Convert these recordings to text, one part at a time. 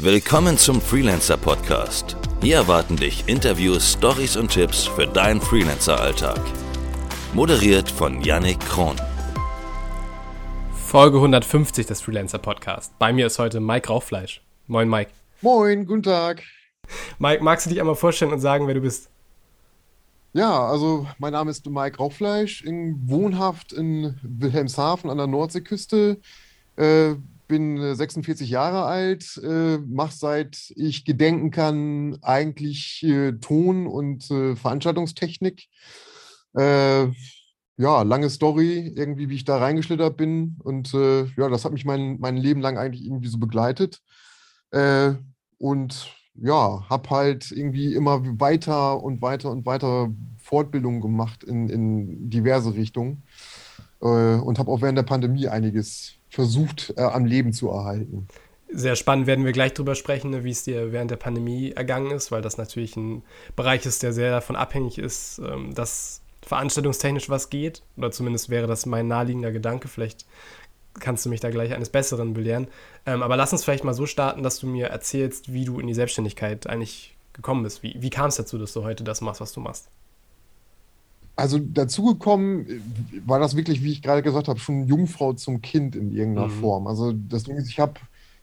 Willkommen zum Freelancer Podcast. Hier erwarten dich Interviews, Stories und Tipps für deinen Freelancer-Alltag. Moderiert von Yannick Kron. Folge 150 des Freelancer Podcast. Bei mir ist heute Mike Rauchfleisch. Moin, Mike. Moin, guten Tag. Mike, magst du dich einmal vorstellen und sagen, wer du bist? Ja, also mein Name ist Mike Rauchfleisch, in, wohnhaft in Wilhelmshaven an der Nordseeküste. Äh, bin 46 Jahre alt, äh, mache seit ich gedenken kann eigentlich äh, Ton- und äh, Veranstaltungstechnik. Äh, ja, lange Story, irgendwie, wie ich da reingeschlittert bin. Und äh, ja, das hat mich mein, mein Leben lang eigentlich irgendwie so begleitet. Äh, und ja, habe halt irgendwie immer weiter und weiter und weiter Fortbildungen gemacht in, in diverse Richtungen äh, und habe auch während der Pandemie einiges versucht, äh, am Leben zu erhalten. Sehr spannend werden wir gleich drüber sprechen, ne, wie es dir während der Pandemie ergangen ist, weil das natürlich ein Bereich ist, der sehr davon abhängig ist, ähm, dass veranstaltungstechnisch was geht. Oder zumindest wäre das mein naheliegender Gedanke. Vielleicht kannst du mich da gleich eines Besseren belehren. Ähm, aber lass uns vielleicht mal so starten, dass du mir erzählst, wie du in die Selbstständigkeit eigentlich gekommen bist. Wie, wie kam es dazu, dass du heute das machst, was du machst? Also dazugekommen äh, war das wirklich, wie ich gerade gesagt habe, schon Jungfrau zum Kind in irgendeiner mhm. Form. Also das Ding ist, ich habe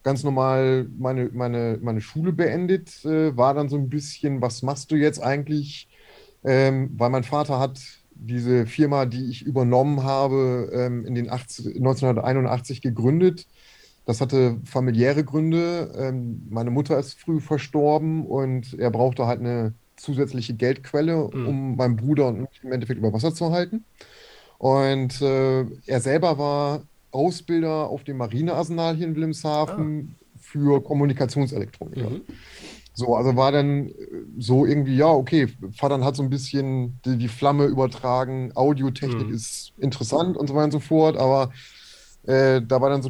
ganz normal meine, meine, meine Schule beendet, äh, war dann so ein bisschen, was machst du jetzt eigentlich? Ähm, weil mein Vater hat diese Firma, die ich übernommen habe, ähm, in den 80, 1981 gegründet. Das hatte familiäre Gründe. Ähm, meine Mutter ist früh verstorben und er brauchte halt eine zusätzliche Geldquelle, mhm. um meinen Bruder und mich im Endeffekt über Wasser zu halten. Und äh, er selber war Ausbilder auf dem Marinearsenal hier in Wilhelmshaven ah. für Kommunikationselektroniker. Mhm. So, also war dann äh, so irgendwie, ja, okay, Vater hat so ein bisschen die, die Flamme übertragen, Audiotechnik mhm. ist interessant und so weiter und so fort, aber äh, da war dann so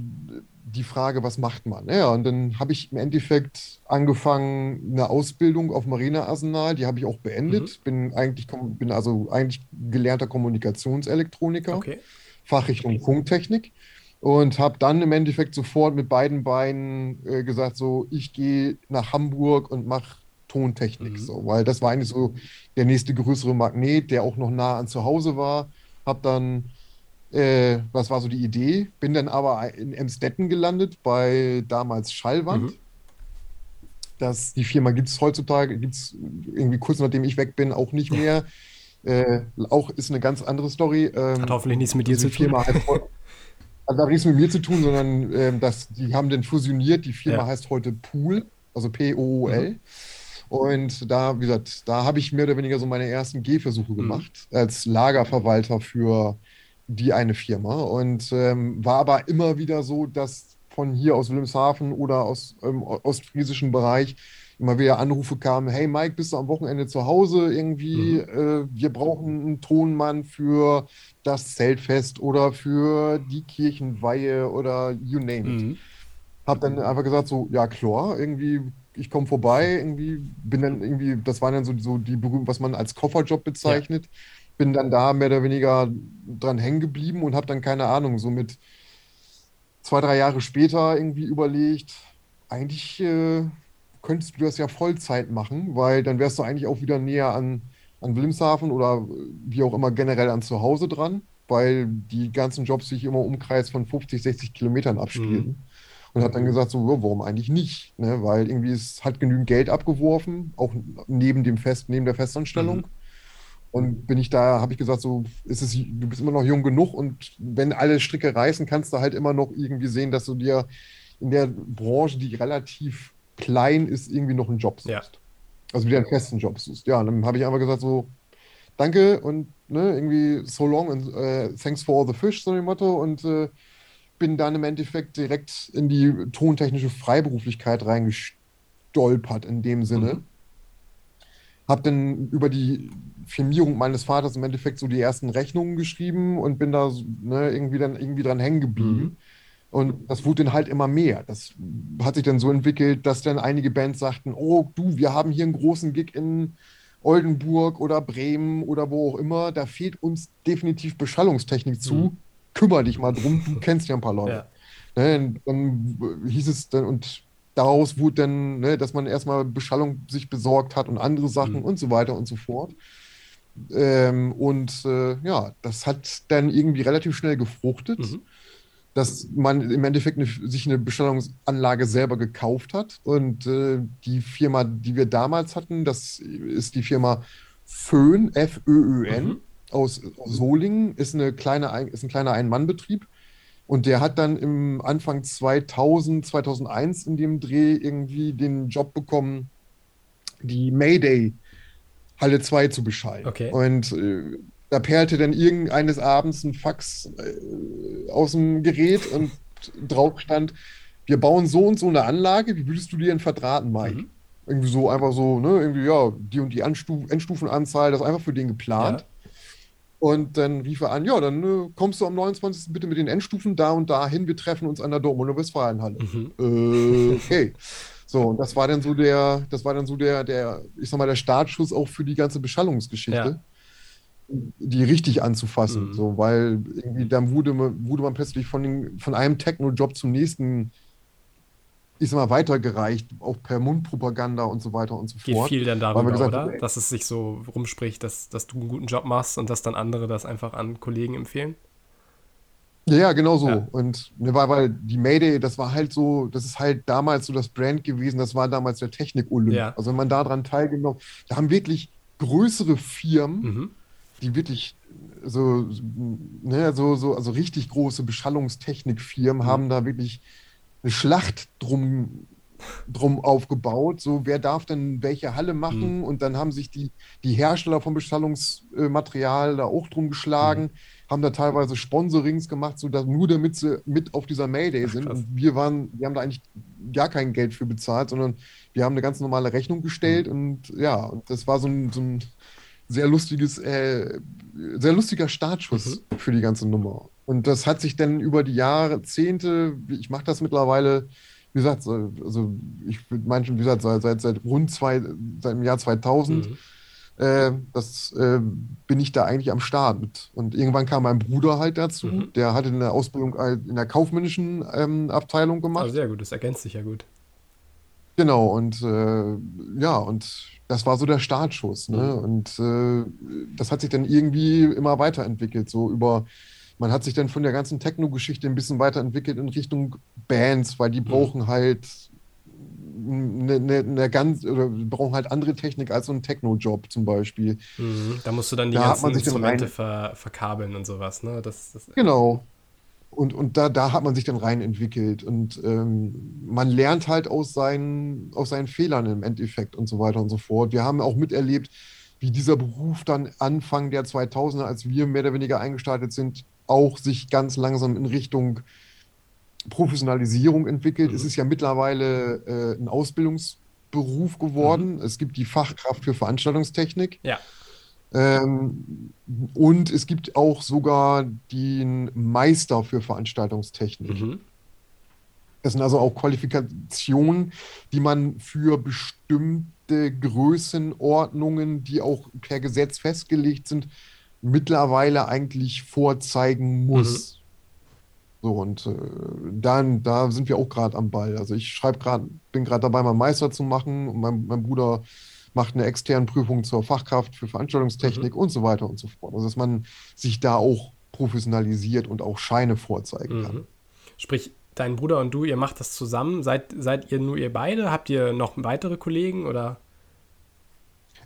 die Frage, was macht man? Ja, und dann habe ich im Endeffekt angefangen, eine Ausbildung auf Marinearsenal, die habe ich auch beendet. Mhm. Bin eigentlich bin also eigentlich gelernter Kommunikationselektroniker, okay. Fachrichtung Funktechnik und habe dann im Endeffekt sofort mit beiden Beinen äh, gesagt, so, ich gehe nach Hamburg und mache Tontechnik, mhm. so, weil das war eigentlich so der nächste größere Magnet, der auch noch nah an zu Hause war. Habe dann, äh, was war so die Idee, bin dann aber in Emstetten gelandet bei damals Schallwand. Mhm. Das, die Firma gibt es heutzutage, gibt es irgendwie kurz nachdem ich weg bin, auch nicht mehr. Äh, auch ist eine ganz andere Story. Ähm, Hat hoffentlich nichts mit dir zu tun. Firma Also da hat nichts mit mir zu tun, sondern ähm, das, die haben den fusioniert. Die Firma ja. heißt heute Pool, also P-O-O-L. Mhm. Und da, wie gesagt, da habe ich mehr oder weniger so meine ersten Gehversuche mhm. gemacht als Lagerverwalter für die eine Firma. Und ähm, war aber immer wieder so, dass von hier aus Wilhelmshaven oder aus dem ähm, ostfriesischen Bereich immer wieder Anrufe kamen, hey Mike, bist du am Wochenende zu Hause irgendwie? Mhm. Äh, wir brauchen einen Tonmann für das Zeltfest oder für die Kirchenweihe oder you name it. Mhm. Hab dann einfach gesagt, so, ja klar, irgendwie, ich komme vorbei, irgendwie, bin dann irgendwie, das waren dann so, so die berühmten, was man als Kofferjob bezeichnet. Ja. Bin dann da mehr oder weniger dran hängen geblieben und habe dann keine Ahnung, so mit zwei, drei Jahre später irgendwie überlegt, eigentlich äh, könntest du das ja Vollzeit machen, weil dann wärst du eigentlich auch wieder näher an an Wilhelmshaven oder wie auch immer generell an zu Hause dran, weil die ganzen Jobs sich immer Umkreis von 50, 60 Kilometern abspielen. Mhm. Und hat dann gesagt, so, warum eigentlich nicht? Ne? Weil irgendwie es hat genügend Geld abgeworfen, auch neben dem Fest, neben der Festanstellung. Mhm. Und bin ich da, habe ich gesagt, so, ist es, du bist immer noch jung genug und wenn alle Stricke reißen, kannst du halt immer noch irgendwie sehen, dass du dir in der Branche, die relativ klein ist, irgendwie noch einen Job suchst. Ja. Also wieder einen festen Job suchst. Ja, dann habe ich einfach gesagt so, danke und ne, irgendwie so long and uh, thanks for all the fish, so dem Motto. Und äh, bin dann im Endeffekt direkt in die tontechnische Freiberuflichkeit reingestolpert in dem Sinne. Mhm. Hab dann über die Firmierung meines Vaters im Endeffekt so die ersten Rechnungen geschrieben und bin da ne, irgendwie dann irgendwie dran hängen geblieben. Mhm. Und das wurde dann halt immer mehr. Das hat sich dann so entwickelt, dass dann einige Bands sagten, oh du, wir haben hier einen großen Gig in Oldenburg oder Bremen oder wo auch immer. Da fehlt uns definitiv Beschallungstechnik zu. Mhm. Kümmer dich mal drum, du kennst ja ein paar Leute. Ja. Ne, dann hieß es dann, und daraus wurde dann, ne, dass man erstmal Beschallung sich besorgt hat und andere Sachen Mhm. und so weiter und so fort. Ähm, und äh, ja, das hat dann irgendwie relativ schnell gefruchtet, Mhm. dass man im Endeffekt eine, sich eine Bestellungsanlage selber gekauft hat. Und äh, die Firma, die wir damals hatten, das ist die Firma Föhn, F-Ö-Ö-N, Mhm. aus, Solingen, ist, eine kleine, Ein- ist ein kleiner Ein-Mann-Betrieb. Und der hat dann im Anfang 2000, 2001 in dem Dreh irgendwie den Job bekommen, die Mayday Halle 2 zu beschallen. Okay. Und äh, da perlte dann irgendeines Abends ein Fax äh, aus dem Gerät und drauf stand, wir bauen so und so eine Anlage, wie würdest du dir denn verdrahten, Mike? Mhm. Irgendwie so einfach so, ne, irgendwie, ja, die und die Anstu Endstufenanzahl, das ist einfach für den geplant. Ja. Und dann rief er an, ja, dann äh, kommst du am 29. bitte mit den Endstufen da und da hin, wir treffen uns an der Dortmunder Westfalenhalle. Mhm. Äh, okay. So, und das war dann so der, das war dann so der, der, ich sag mal, der Startschuss auch für die ganze Beschallungsgeschichte, die richtig anzufassen. Mhm. So, weil irgendwie dann wurde man, wurde man plötzlich von, den, von einem Techno-Job zum nächsten, ich sag mal, weitergereicht, auch per Mundpropaganda und so weiter und so Geht fort. viel dann darüber, gesagt oder? ey, Dass es sich so rumspricht, dass, dass du einen guten Job machst und dass dann andere das einfach an Kollegen empfehlen. Ja, ja, genau so. Ja. Und ne, weil, weil die Mayday, das war halt so, das ist halt damals so das Brand gewesen, das war damals der Technik-Olymp. Ja. Also wenn man daran teilgenommen, da haben wirklich größere Firmen, Mhm. die wirklich so, ne, so, so, also richtig große Beschallungstechnikfirmen Mhm. haben da wirklich eine Schlacht drum, drum aufgebaut. So, wer darf denn welche Halle machen? Mhm. Und dann haben sich die, die Hersteller von Beschallungsmaterial da auch drum geschlagen, Mhm. haben da teilweise Sponsorings gemacht, so dass, nur damit sie mit auf dieser Mayday sind. Und wir waren, wir haben da eigentlich gar kein Geld für bezahlt, sondern wir haben eine ganz normale Rechnung gestellt Mhm. und ja, und das war so ein, so ein sehr lustiges, äh, sehr lustiger Startschuss Mhm. für die ganze Nummer. Und das hat sich dann über die Jahrzehnte, ich mache das mittlerweile, wie gesagt, so- also ich meine schon, wie gesagt, seit, seit, seit rund zwei, seit dem Jahr 2000, Mhm. äh, das äh, bin ich da eigentlich am Start mit. Und irgendwann kam mein Bruder halt dazu, Mhm. der hatte eine Ausbildung in der kaufmännischen ähm, Abteilung gemacht. Also sehr gut, das ergänzt sich ja gut. Genau, und äh, ja, und das war so der Startschuss, ne? Mhm. Und äh, das hat sich dann irgendwie immer weiterentwickelt, so über, man hat sich dann von der ganzen Techno-Geschichte ein bisschen weiterentwickelt in Richtung Bands, weil die Mhm. brauchen halt eine, eine, eine ganz, oder brauchen halt andere Technik als so ein Techno-Job zum Beispiel. Mhm. Da musst du dann die Da ganzen Instrumente ver verkabeln und sowas, ne? Das, das, Genau. Und, und da, da hat man sich dann rein entwickelt und ähm, man lernt halt aus seinen, aus seinen Fehlern im Endeffekt und so weiter und so fort. Wir haben auch miterlebt, wie dieser Beruf dann Anfang der 2000er, als wir mehr oder weniger eingestartet sind, auch sich ganz langsam in Richtung Professionalisierung entwickelt. Mhm. Es ist ja mittlerweile äh, ein Ausbildungsberuf geworden. Es gibt die Fachkraft für Veranstaltungstechnik. ja. Ähm, und es gibt auch sogar den Meister für Veranstaltungstechnik. Mhm. Das sind also auch Qualifikationen, die man für bestimmte Größenordnungen, die auch per Gesetz festgelegt sind, mittlerweile eigentlich vorzeigen muss. So, und äh, dann, da sind wir auch gerade am Ball. Also ich schreibe gerade, bin gerade dabei, meinen Meister zu machen und mein, mein Bruder macht eine externe Prüfung zur Fachkraft für Veranstaltungstechnik und so weiter und so fort. Also dass man sich da auch professionalisiert und auch Scheine vorzeigen kann. Mhm. Sprich, dein Bruder und du, ihr macht das zusammen. Seid, seid ihr nur ihr beide? Habt ihr noch weitere Kollegen oder?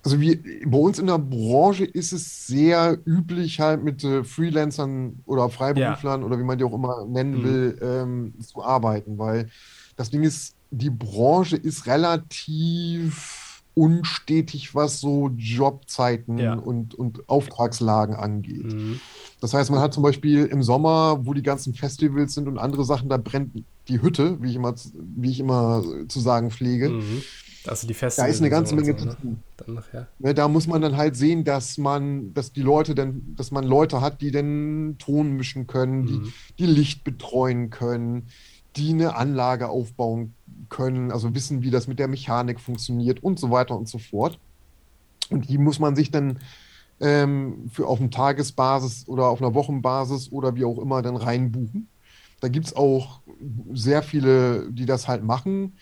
Also wie bei uns in der Branche ist es sehr üblich, halt mit äh, Freelancern oder Freiberuflern oder wie man die auch immer nennen Mhm. will, ähm, zu arbeiten, weil das Ding ist, die Branche ist relativ unstetig, was so Jobzeiten Ja. und, und Auftragslagen angeht. Mhm. Das heißt, man hat zum Beispiel im Sommer, wo die ganzen Festivals sind und andere Sachen, da brennt die Hütte, wie ich immer, wie ich immer zu sagen pflege. Mhm. Also die Da Festivals ist eine ganze Menge so, zu ne? tun. Dann. Ne, da muss man dann halt sehen, dass man, dass die Leute dann, dass man Leute hat, die den Ton mischen können, die, Mhm. die Licht betreuen können, die eine Anlage aufbauen können, also wissen, wie das mit der Mechanik funktioniert und so weiter und so fort. Und die muss man sich dann ähm, für auf einer Tagesbasis oder auf einer Wochenbasis oder wie auch immer dann reinbuchen. Da gibt es auch sehr viele, die das halt machen.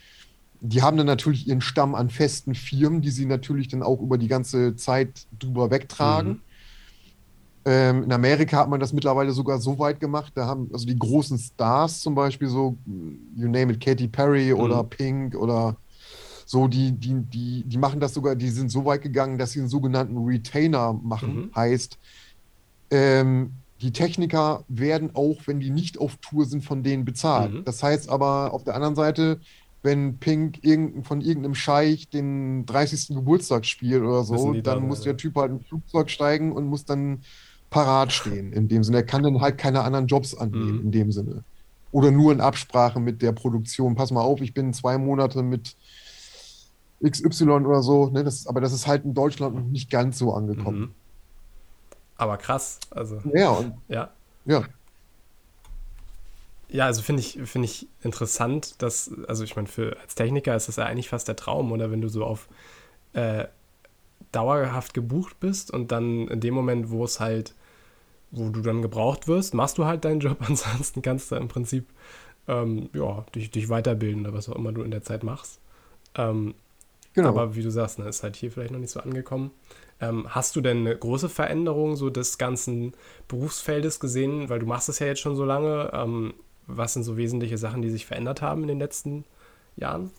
Die haben dann natürlich ihren Stamm an festen Firmen, die sie natürlich dann auch über die ganze Zeit drüber wegtragen. Mhm. Ähm, in Amerika hat man das mittlerweile sogar so weit gemacht, da haben also die großen Stars zum Beispiel so, you name it, Katy Perry mhm. oder Pink oder so, die, die, die, die machen das sogar, die sind so weit gegangen, dass sie einen sogenannten Retainer machen. Mhm. Heißt, ähm, die Techniker werden auch, wenn die nicht auf Tour sind, von denen bezahlt. Mhm. Das heißt aber auf der anderen Seite, wenn Pink irgend, von irgendeinem Scheich den 30. Geburtstag spielt oder so, dann, dann muss der Typ halt ein Flugzeug steigen und muss dann parat stehen in dem Sinne. Er kann dann halt keine anderen Jobs annehmen mhm. in dem Sinne. Oder nur in Absprache mit der Produktion. Pass mal auf, ich bin zwei Monate mit XY oder so. Ne? Das, aber das ist halt in Deutschland noch nicht ganz so angekommen. Mhm. Aber krass. Also, ja, und, ja. Ja. Ja, also finde ich, find ich interessant, dass, also ich meine, für als Techniker ist das ja eigentlich fast der Traum, oder wenn du so auf äh, dauerhaft gebucht bist und dann in dem Moment, wo es halt, wo du dann gebraucht wirst, machst du halt deinen Job, ansonsten kannst du im Prinzip ähm, ja, dich, dich weiterbilden oder was auch immer du in der Zeit machst. Ähm, genau. Aber wie du sagst, ne, ist halt hier vielleicht noch nicht so angekommen. Ähm, hast du denn eine große Veränderung so des ganzen Berufsfeldes gesehen? Weil du machst es ja jetzt schon so lange. Ähm, was sind so wesentliche Sachen, die sich verändert haben in den letzten Jahren?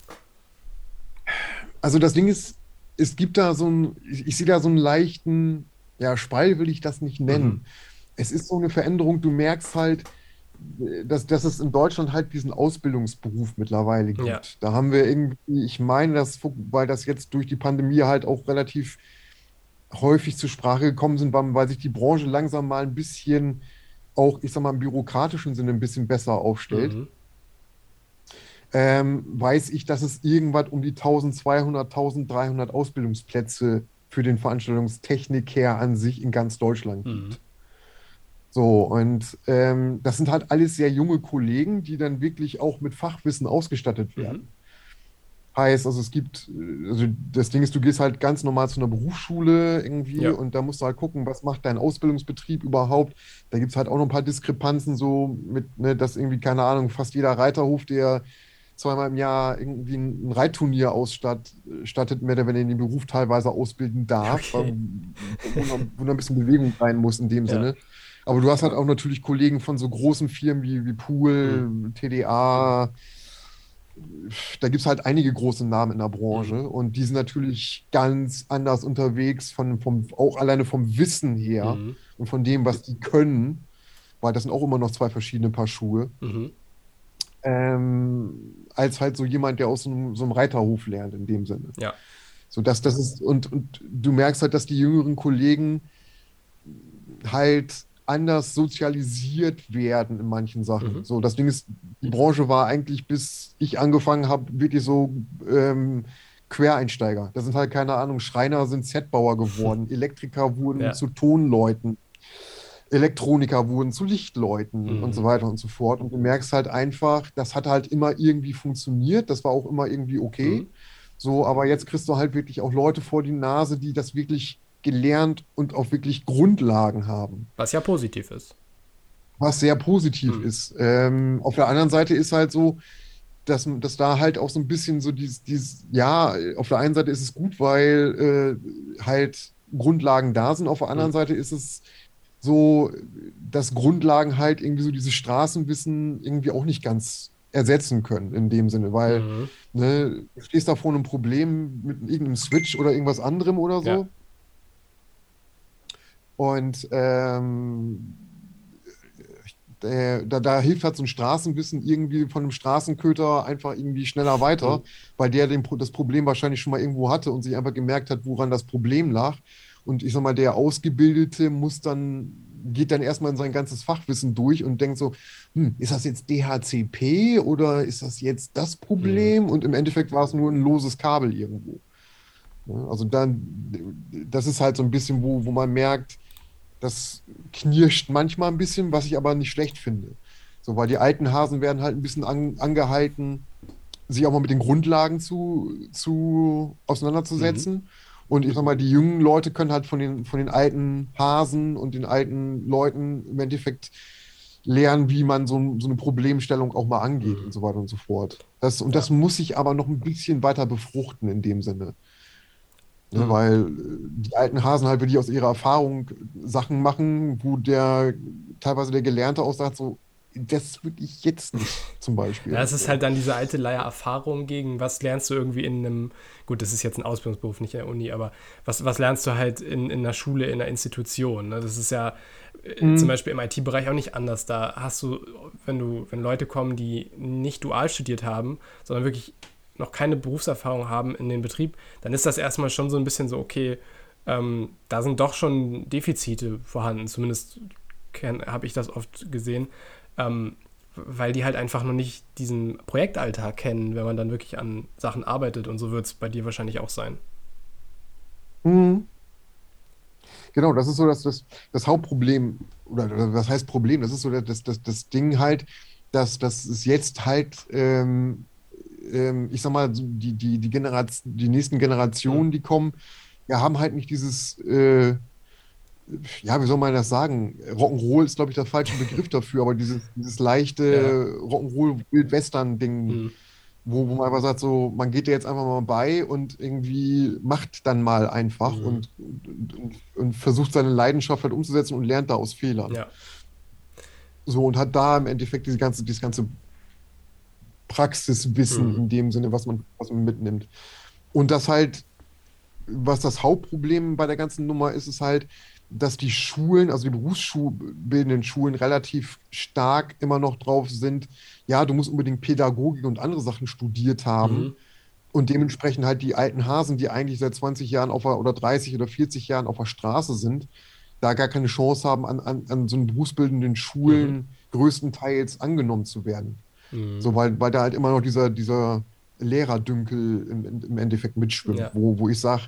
Also das Ding ist, es gibt da so ein, ich, ich sehe da so einen leichten, ja, Spall will ich das nicht nennen. Mhm. Es ist so eine Veränderung, du merkst halt, dass, dass es in Deutschland halt diesen Ausbildungsberuf mittlerweile gibt. Ja. Da haben wir irgendwie, ich meine, dass, weil das jetzt durch die Pandemie halt auch relativ häufig zur Sprache gekommen sind, weil sich die Branche langsam mal ein bisschen auch, ich sag mal, im bürokratischen Sinne ein bisschen besser aufstellt. Mhm ähm, weiß ich, dass es irgendwas um die 1200, 1300 Ausbildungsplätze für den Veranstaltungstechniker an sich in ganz Deutschland gibt. Mhm. So, und ähm, das sind halt alles sehr junge Kollegen, die dann wirklich auch mit Fachwissen ausgestattet mhm. werden. Mhm. Heißt, also es gibt, also das Ding ist, du gehst halt ganz normal zu einer Berufsschule irgendwie ja. und da musst du halt gucken, was macht dein Ausbildungsbetrieb überhaupt. Da gibt es halt auch noch ein paar Diskrepanzen, so mit, ne, dass irgendwie, keine Ahnung, fast jeder Reiterhof, der zweimal im Jahr irgendwie ein Reitturnier ausstattet, mehr oder weniger in den Beruf teilweise ausbilden darf, okay. wo, noch, wo, noch, ein bisschen Bewegung rein muss in dem ja. Sinne. Aber du hast halt auch natürlich Kollegen von so großen Firmen wie, wie Pool, mhm. TDA. Da gibt es halt einige große Namen in der Branche mhm. und die sind natürlich ganz anders unterwegs, von, vom, auch alleine vom Wissen her mhm. und von dem, was die können, weil das sind auch immer noch zwei verschiedene Paar Schuhe. Mhm ähm, als halt so jemand, der aus so einem, so einem, Reiterhof lernt, in dem Sinne. Ja. So dass das ist, und, und du merkst halt, dass die jüngeren Kollegen halt anders sozialisiert werden in manchen Sachen. Mhm. So, das Ding ist, die Branche war eigentlich, bis ich angefangen habe, wirklich so ähm, Quereinsteiger. Das sind halt, keine Ahnung, Schreiner sind Z-Bauer geworden, Elektriker wurden ja. zu Tonleuten. Elektroniker wurden zu Lichtleuten mhm. und so weiter und so fort. Und du merkst halt einfach, das hat halt immer irgendwie funktioniert, das war auch immer irgendwie okay. Mhm. So, aber jetzt kriegst du halt wirklich auch Leute vor die Nase, die das wirklich gelernt und auch wirklich Grundlagen haben. Was ja positiv ist. Was sehr positiv mhm. ist. Ähm, auf der anderen Seite ist halt so, dass, dass da halt auch so ein bisschen so dieses, dieses, ja, auf der einen Seite ist es gut, weil äh, halt Grundlagen da sind, auf der anderen mhm. Seite ist es so, dass Grundlagen halt irgendwie so dieses Straßenwissen irgendwie auch nicht ganz ersetzen können in dem Sinne, weil mhm. ne, du stehst da vor einem Problem mit irgendeinem Switch oder irgendwas anderem oder so. Ja. Und ähm, äh, da, da, hilft halt so ein Straßenwissen irgendwie von einem Straßenköter einfach irgendwie schneller weiter, mhm. weil der den, das Problem wahrscheinlich schon mal irgendwo hatte und sich einfach gemerkt hat, woran das Problem lag. Und ich sag mal, der Ausgebildete muss dann, geht dann erstmal in sein ganzes Fachwissen durch und denkt so, hm, ist das jetzt DHCP oder ist das jetzt das Problem? Mhm. Und im Endeffekt war es nur ein loses Kabel irgendwo. also dann, das ist halt so ein bisschen, wo, wo man merkt, das knirscht manchmal ein bisschen, was ich aber nicht schlecht finde. So, weil die alten Hasen werden halt ein bisschen an, angehalten, sich auch mal mit den Grundlagen zu, zu auseinanderzusetzen. Mhm. Und ich sag mal, die jungen Leute können halt von den, von den alten Hasen und den alten Leuten im Endeffekt lernen, wie man so, so eine Problemstellung auch mal angeht mhm. und so weiter und so fort. Das, und das muss sich aber noch ein bisschen weiter befruchten in dem Sinne. Ne, mhm. Weil äh, die alten Hasen halt wirklich aus ihrer Erfahrung Sachen machen, wo der teilweise der Gelernte auch sagt, so, das würde ich jetzt nicht, zum Beispiel. Ja, es ist halt dann diese alte Leier Erfahrung gegen, was lernst du irgendwie in einem, gut, das ist jetzt ein Ausbildungsberuf, nicht in der Uni, aber was, was lernst du halt in, in einer Schule, in einer Institution? Ne? Das ist ja äh, mhm. zum Beispiel im IT-Bereich auch nicht anders. Da hast du, wenn du, wenn Leute kommen, die nicht dual studiert haben, sondern wirklich noch keine Berufserfahrung haben in den Betrieb, dann ist das erstmal schon so ein bisschen so, okay, ähm, da sind doch schon Defizite vorhanden. Zumindest habe ich das oft gesehen ähm, weil die halt einfach noch nicht diesen Projektalltag kennen, wenn man dann wirklich an Sachen arbeitet. Und so wird es bei dir wahrscheinlich auch sein. Mhm. Genau, das ist so das, das, das Hauptproblem, oder was heißt Problem? Das ist so das, das, das Ding halt, dass, dass es jetzt halt, ähm, ähm, ich sag mal, die, die, die, Generation, die nächsten Generationen, die kommen, ja, haben halt nicht dieses, äh, ja, wie soll man das sagen? Rock'n'Roll ist, glaube ich, der falsche Begriff dafür, aber dieses, dieses leichte ja. Rock'n'Roll-Wild-Western-Ding, mhm. wo, wo man einfach sagt, so, man geht dir jetzt einfach mal bei und irgendwie macht dann mal einfach mhm. und, und, und, versucht seine Leidenschaft halt umzusetzen und lernt da aus Fehlern. Ja. So, und hat da im Endeffekt diese ganze, dieses ganze Praxiswissen mhm. in dem Sinne, was man, was man mitnimmt. Und das halt, was das Hauptproblem bei der ganzen Nummer ist, ist halt, dass die Schulen, also die berufsbildenden Schulen, relativ stark immer noch drauf sind, ja, du musst unbedingt Pädagogik und andere Sachen studiert haben. Mhm. Und dementsprechend halt die alten Hasen, die eigentlich seit 20 Jahren auf oder 30 oder 40 Jahren auf der Straße sind, da gar keine Chance haben, an, an, an so einen berufsbildenden Schulen mhm. größtenteils angenommen zu werden. Mhm. So, weil, weil da halt immer noch dieser, dieser Lehrerdünkel im, im Endeffekt mitschwimmt, ja. wo, wo ich sage,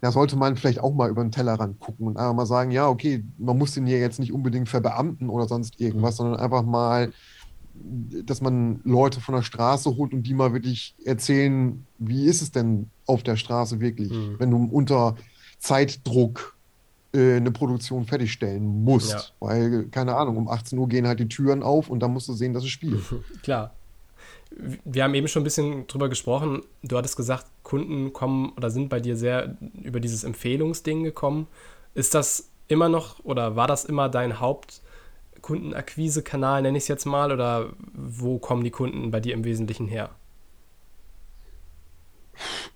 da sollte man vielleicht auch mal über den Tellerrand gucken und einfach mal sagen, ja, okay, man muss den hier jetzt nicht unbedingt verbeamten oder sonst irgendwas, mhm. sondern einfach mal, dass man Leute von der Straße holt und die mal wirklich erzählen, wie ist es denn auf der Straße wirklich, mhm. wenn du unter Zeitdruck eine Produktion fertigstellen musst. Ja. Weil, keine Ahnung, um 18 Uhr gehen halt die Türen auf und dann musst du sehen, dass es spielt. Klar wir haben eben schon ein bisschen drüber gesprochen. Du hattest gesagt, Kunden kommen oder sind bei dir sehr über dieses Empfehlungsding gekommen. Ist das immer noch oder war das immer dein Hauptkundenakquise-Kanal, nenne ich es jetzt mal, oder wo kommen die Kunden bei dir im Wesentlichen her?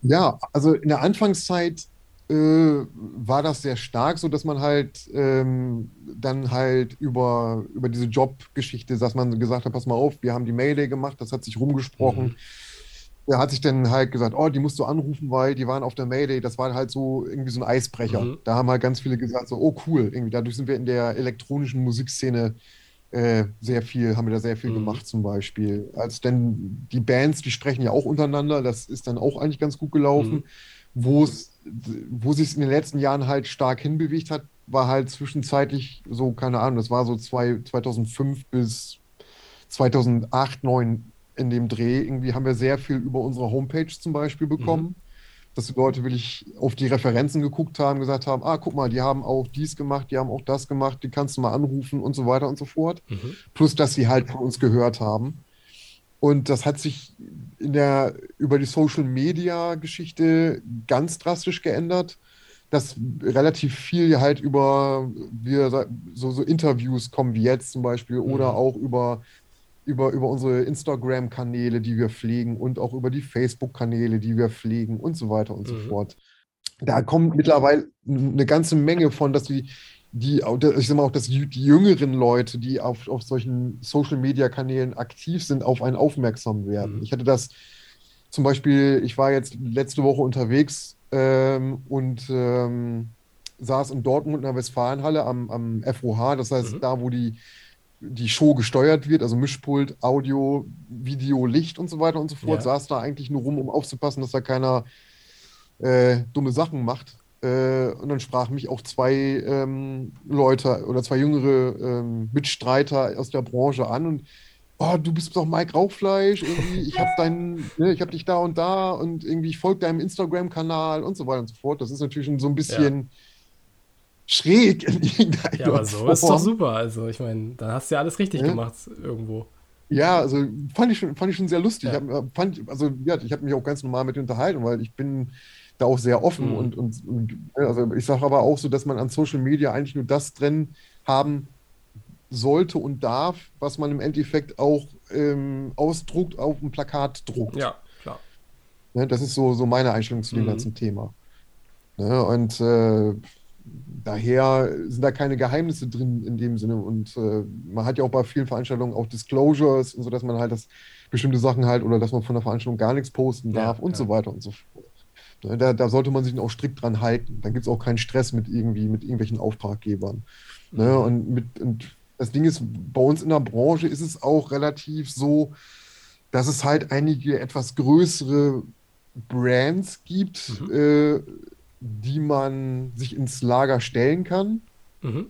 Ja, also in der Anfangszeit äh, war das sehr stark, so dass man halt ähm, dann halt über, über diese Jobgeschichte, dass man gesagt hat, pass mal auf, wir haben die Mayday gemacht, das hat sich rumgesprochen. Mhm. Er hat sich dann halt gesagt, oh, die musst du anrufen, weil die waren auf der Mayday. Das war halt so irgendwie so ein Eisbrecher. Mhm. Da haben halt ganz viele gesagt, so, oh cool, irgendwie dadurch sind wir in der elektronischen Musikszene äh, sehr viel, haben wir da sehr viel mhm. gemacht zum Beispiel. Als denn die Bands, die sprechen ja auch untereinander, das ist dann auch eigentlich ganz gut gelaufen. Mhm. Wo es wo sich es in den letzten Jahren halt stark hinbewegt hat, war halt zwischenzeitlich so, keine Ahnung, das war so zwei, 2005 bis 2008, 2009 in dem Dreh. Irgendwie haben wir sehr viel über unsere Homepage zum Beispiel bekommen. Mhm. Dass die Leute wirklich auf die Referenzen geguckt haben, gesagt haben, ah, guck mal, die haben auch dies gemacht, die haben auch das gemacht, die kannst du mal anrufen und so weiter und so fort. Mhm. Plus, dass sie halt von uns gehört haben. Und das hat sich in der, über die Social Media Geschichte ganz drastisch geändert, dass relativ viel halt über wir, so, so Interviews kommen wie jetzt zum Beispiel mhm. oder auch über, über, über unsere Instagram-Kanäle, die wir pflegen und auch über die Facebook-Kanäle, die wir pflegen und so weiter und mhm. so fort. Da kommt mittlerweile eine ganze Menge von, dass die die, ich sag mal auch, dass die jüngeren Leute, die auf, auf solchen Social-Media-Kanälen aktiv sind, auf einen aufmerksam werden. Mhm. Ich hatte das zum Beispiel, ich war jetzt letzte Woche unterwegs ähm, und ähm, saß in Dortmund in der Westfalenhalle am, am FOH, das heißt mhm. da, wo die, die Show gesteuert wird, also Mischpult, Audio, Video, Licht und so weiter und so fort, ja. saß da eigentlich nur rum, um aufzupassen, dass da keiner äh, dumme Sachen macht. Äh, und dann sprachen mich auch zwei ähm, Leute oder zwei jüngere ähm, Mitstreiter aus der Branche an und oh, du bist doch Mike Rauchfleisch, irgendwie, ich habe deinen, ne, ich habe dich da und da und irgendwie ich folge deinem Instagram-Kanal und so weiter und so fort. Das ist natürlich schon so ein bisschen ja. schräg in irgendeiner Ja, aber so Form. ist doch super. Also, ich meine, dann hast du ja alles richtig ja. gemacht irgendwo. Ja, also fand ich schon, fand ich schon sehr lustig. Ja. Ich hab, fand, also, ja, ich habe mich auch ganz normal mit unterhalten, weil ich bin da auch sehr offen mhm. und, und, und, also ich sage aber auch so, dass man an Social Media eigentlich nur das drin haben sollte und darf, was man im Endeffekt auch ähm, ausdruckt, auf ein Plakat druckt. Ja, klar. Ne, das ist so, so meine Einstellung zu dem mhm. ganzen Thema. Ne, und äh, daher sind da keine Geheimnisse drin in dem Sinne. Und äh, man hat ja auch bei vielen Veranstaltungen auch Disclosures und so, dass man halt das bestimmte Sachen halt oder dass man von der Veranstaltung gar nichts posten darf ja, und ja. so weiter und so fort. Ne, da, da, sollte man sich auch strikt dran halten. Dann gibt es auch keinen Stress mit irgendwie, mit irgendwelchen Auftraggebern. Ne? Mhm. Und, mit, und das Ding ist, bei uns in der Branche ist es auch relativ so, dass es halt einige etwas größere Brands gibt, mhm. äh, die man sich ins Lager stellen kann. Mhm.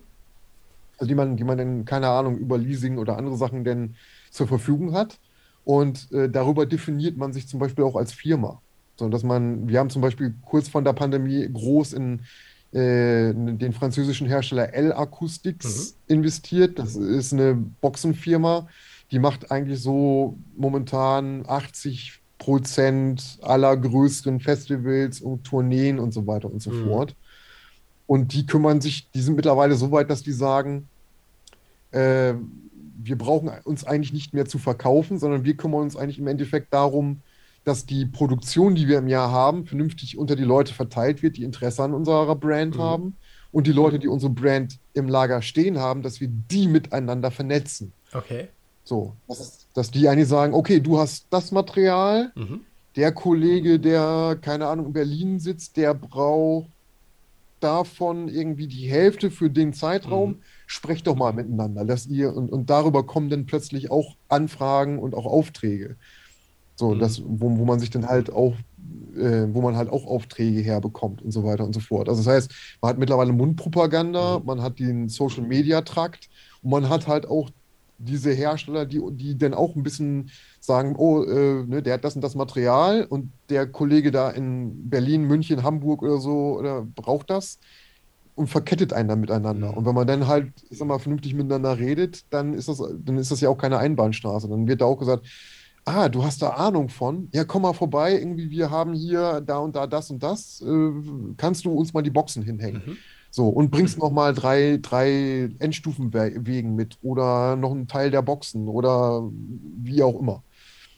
Also die man, die man dann, keine Ahnung, über Leasing oder andere Sachen denn zur Verfügung hat. Und äh, darüber definiert man sich zum Beispiel auch als Firma. So, dass man, wir haben zum Beispiel kurz vor der Pandemie groß in äh, den französischen Hersteller L Acoustics mhm. investiert. Das ist eine Boxenfirma, die macht eigentlich so momentan 80 Prozent aller größeren Festivals und Tourneen und so weiter und so mhm. fort. Und die kümmern sich, die sind mittlerweile so weit, dass die sagen, äh, wir brauchen uns eigentlich nicht mehr zu verkaufen, sondern wir kümmern uns eigentlich im Endeffekt darum, dass die Produktion, die wir im Jahr haben, vernünftig unter die Leute verteilt wird, die Interesse an unserer Brand mhm. haben. Und die Leute, die unsere Brand im Lager stehen haben, dass wir die miteinander vernetzen. Okay. So, dass, dass die eigentlich sagen, okay, du hast das Material, mhm. der Kollege, der, keine Ahnung, in Berlin sitzt, der braucht davon irgendwie die Hälfte für den Zeitraum. Mhm. Sprecht doch mal miteinander, dass ihr, und, und darüber kommen dann plötzlich auch Anfragen und auch Aufträge. So, mhm. das, wo, wo man sich dann halt auch, äh, wo man halt auch Aufträge herbekommt und so weiter und so fort. Also das heißt, man hat mittlerweile Mundpropaganda, mhm. man hat den Social Media Trakt und man hat halt auch diese Hersteller, die, die dann auch ein bisschen sagen, oh, äh, ne, der hat das und das Material und der Kollege da in Berlin, München, Hamburg oder so oder braucht das und verkettet einen dann miteinander. Mhm. Und wenn man dann halt, ich sag mal, vernünftig miteinander redet, dann ist das, dann ist das ja auch keine Einbahnstraße. Dann wird da auch gesagt, Ah, du hast da Ahnung von? Ja, komm mal vorbei. Irgendwie, wir haben hier da und da das und das. Äh, kannst du uns mal die Boxen hinhängen? Mhm. So, und bringst noch mal drei, drei Endstufenwegen mit oder noch einen Teil der Boxen oder wie auch immer.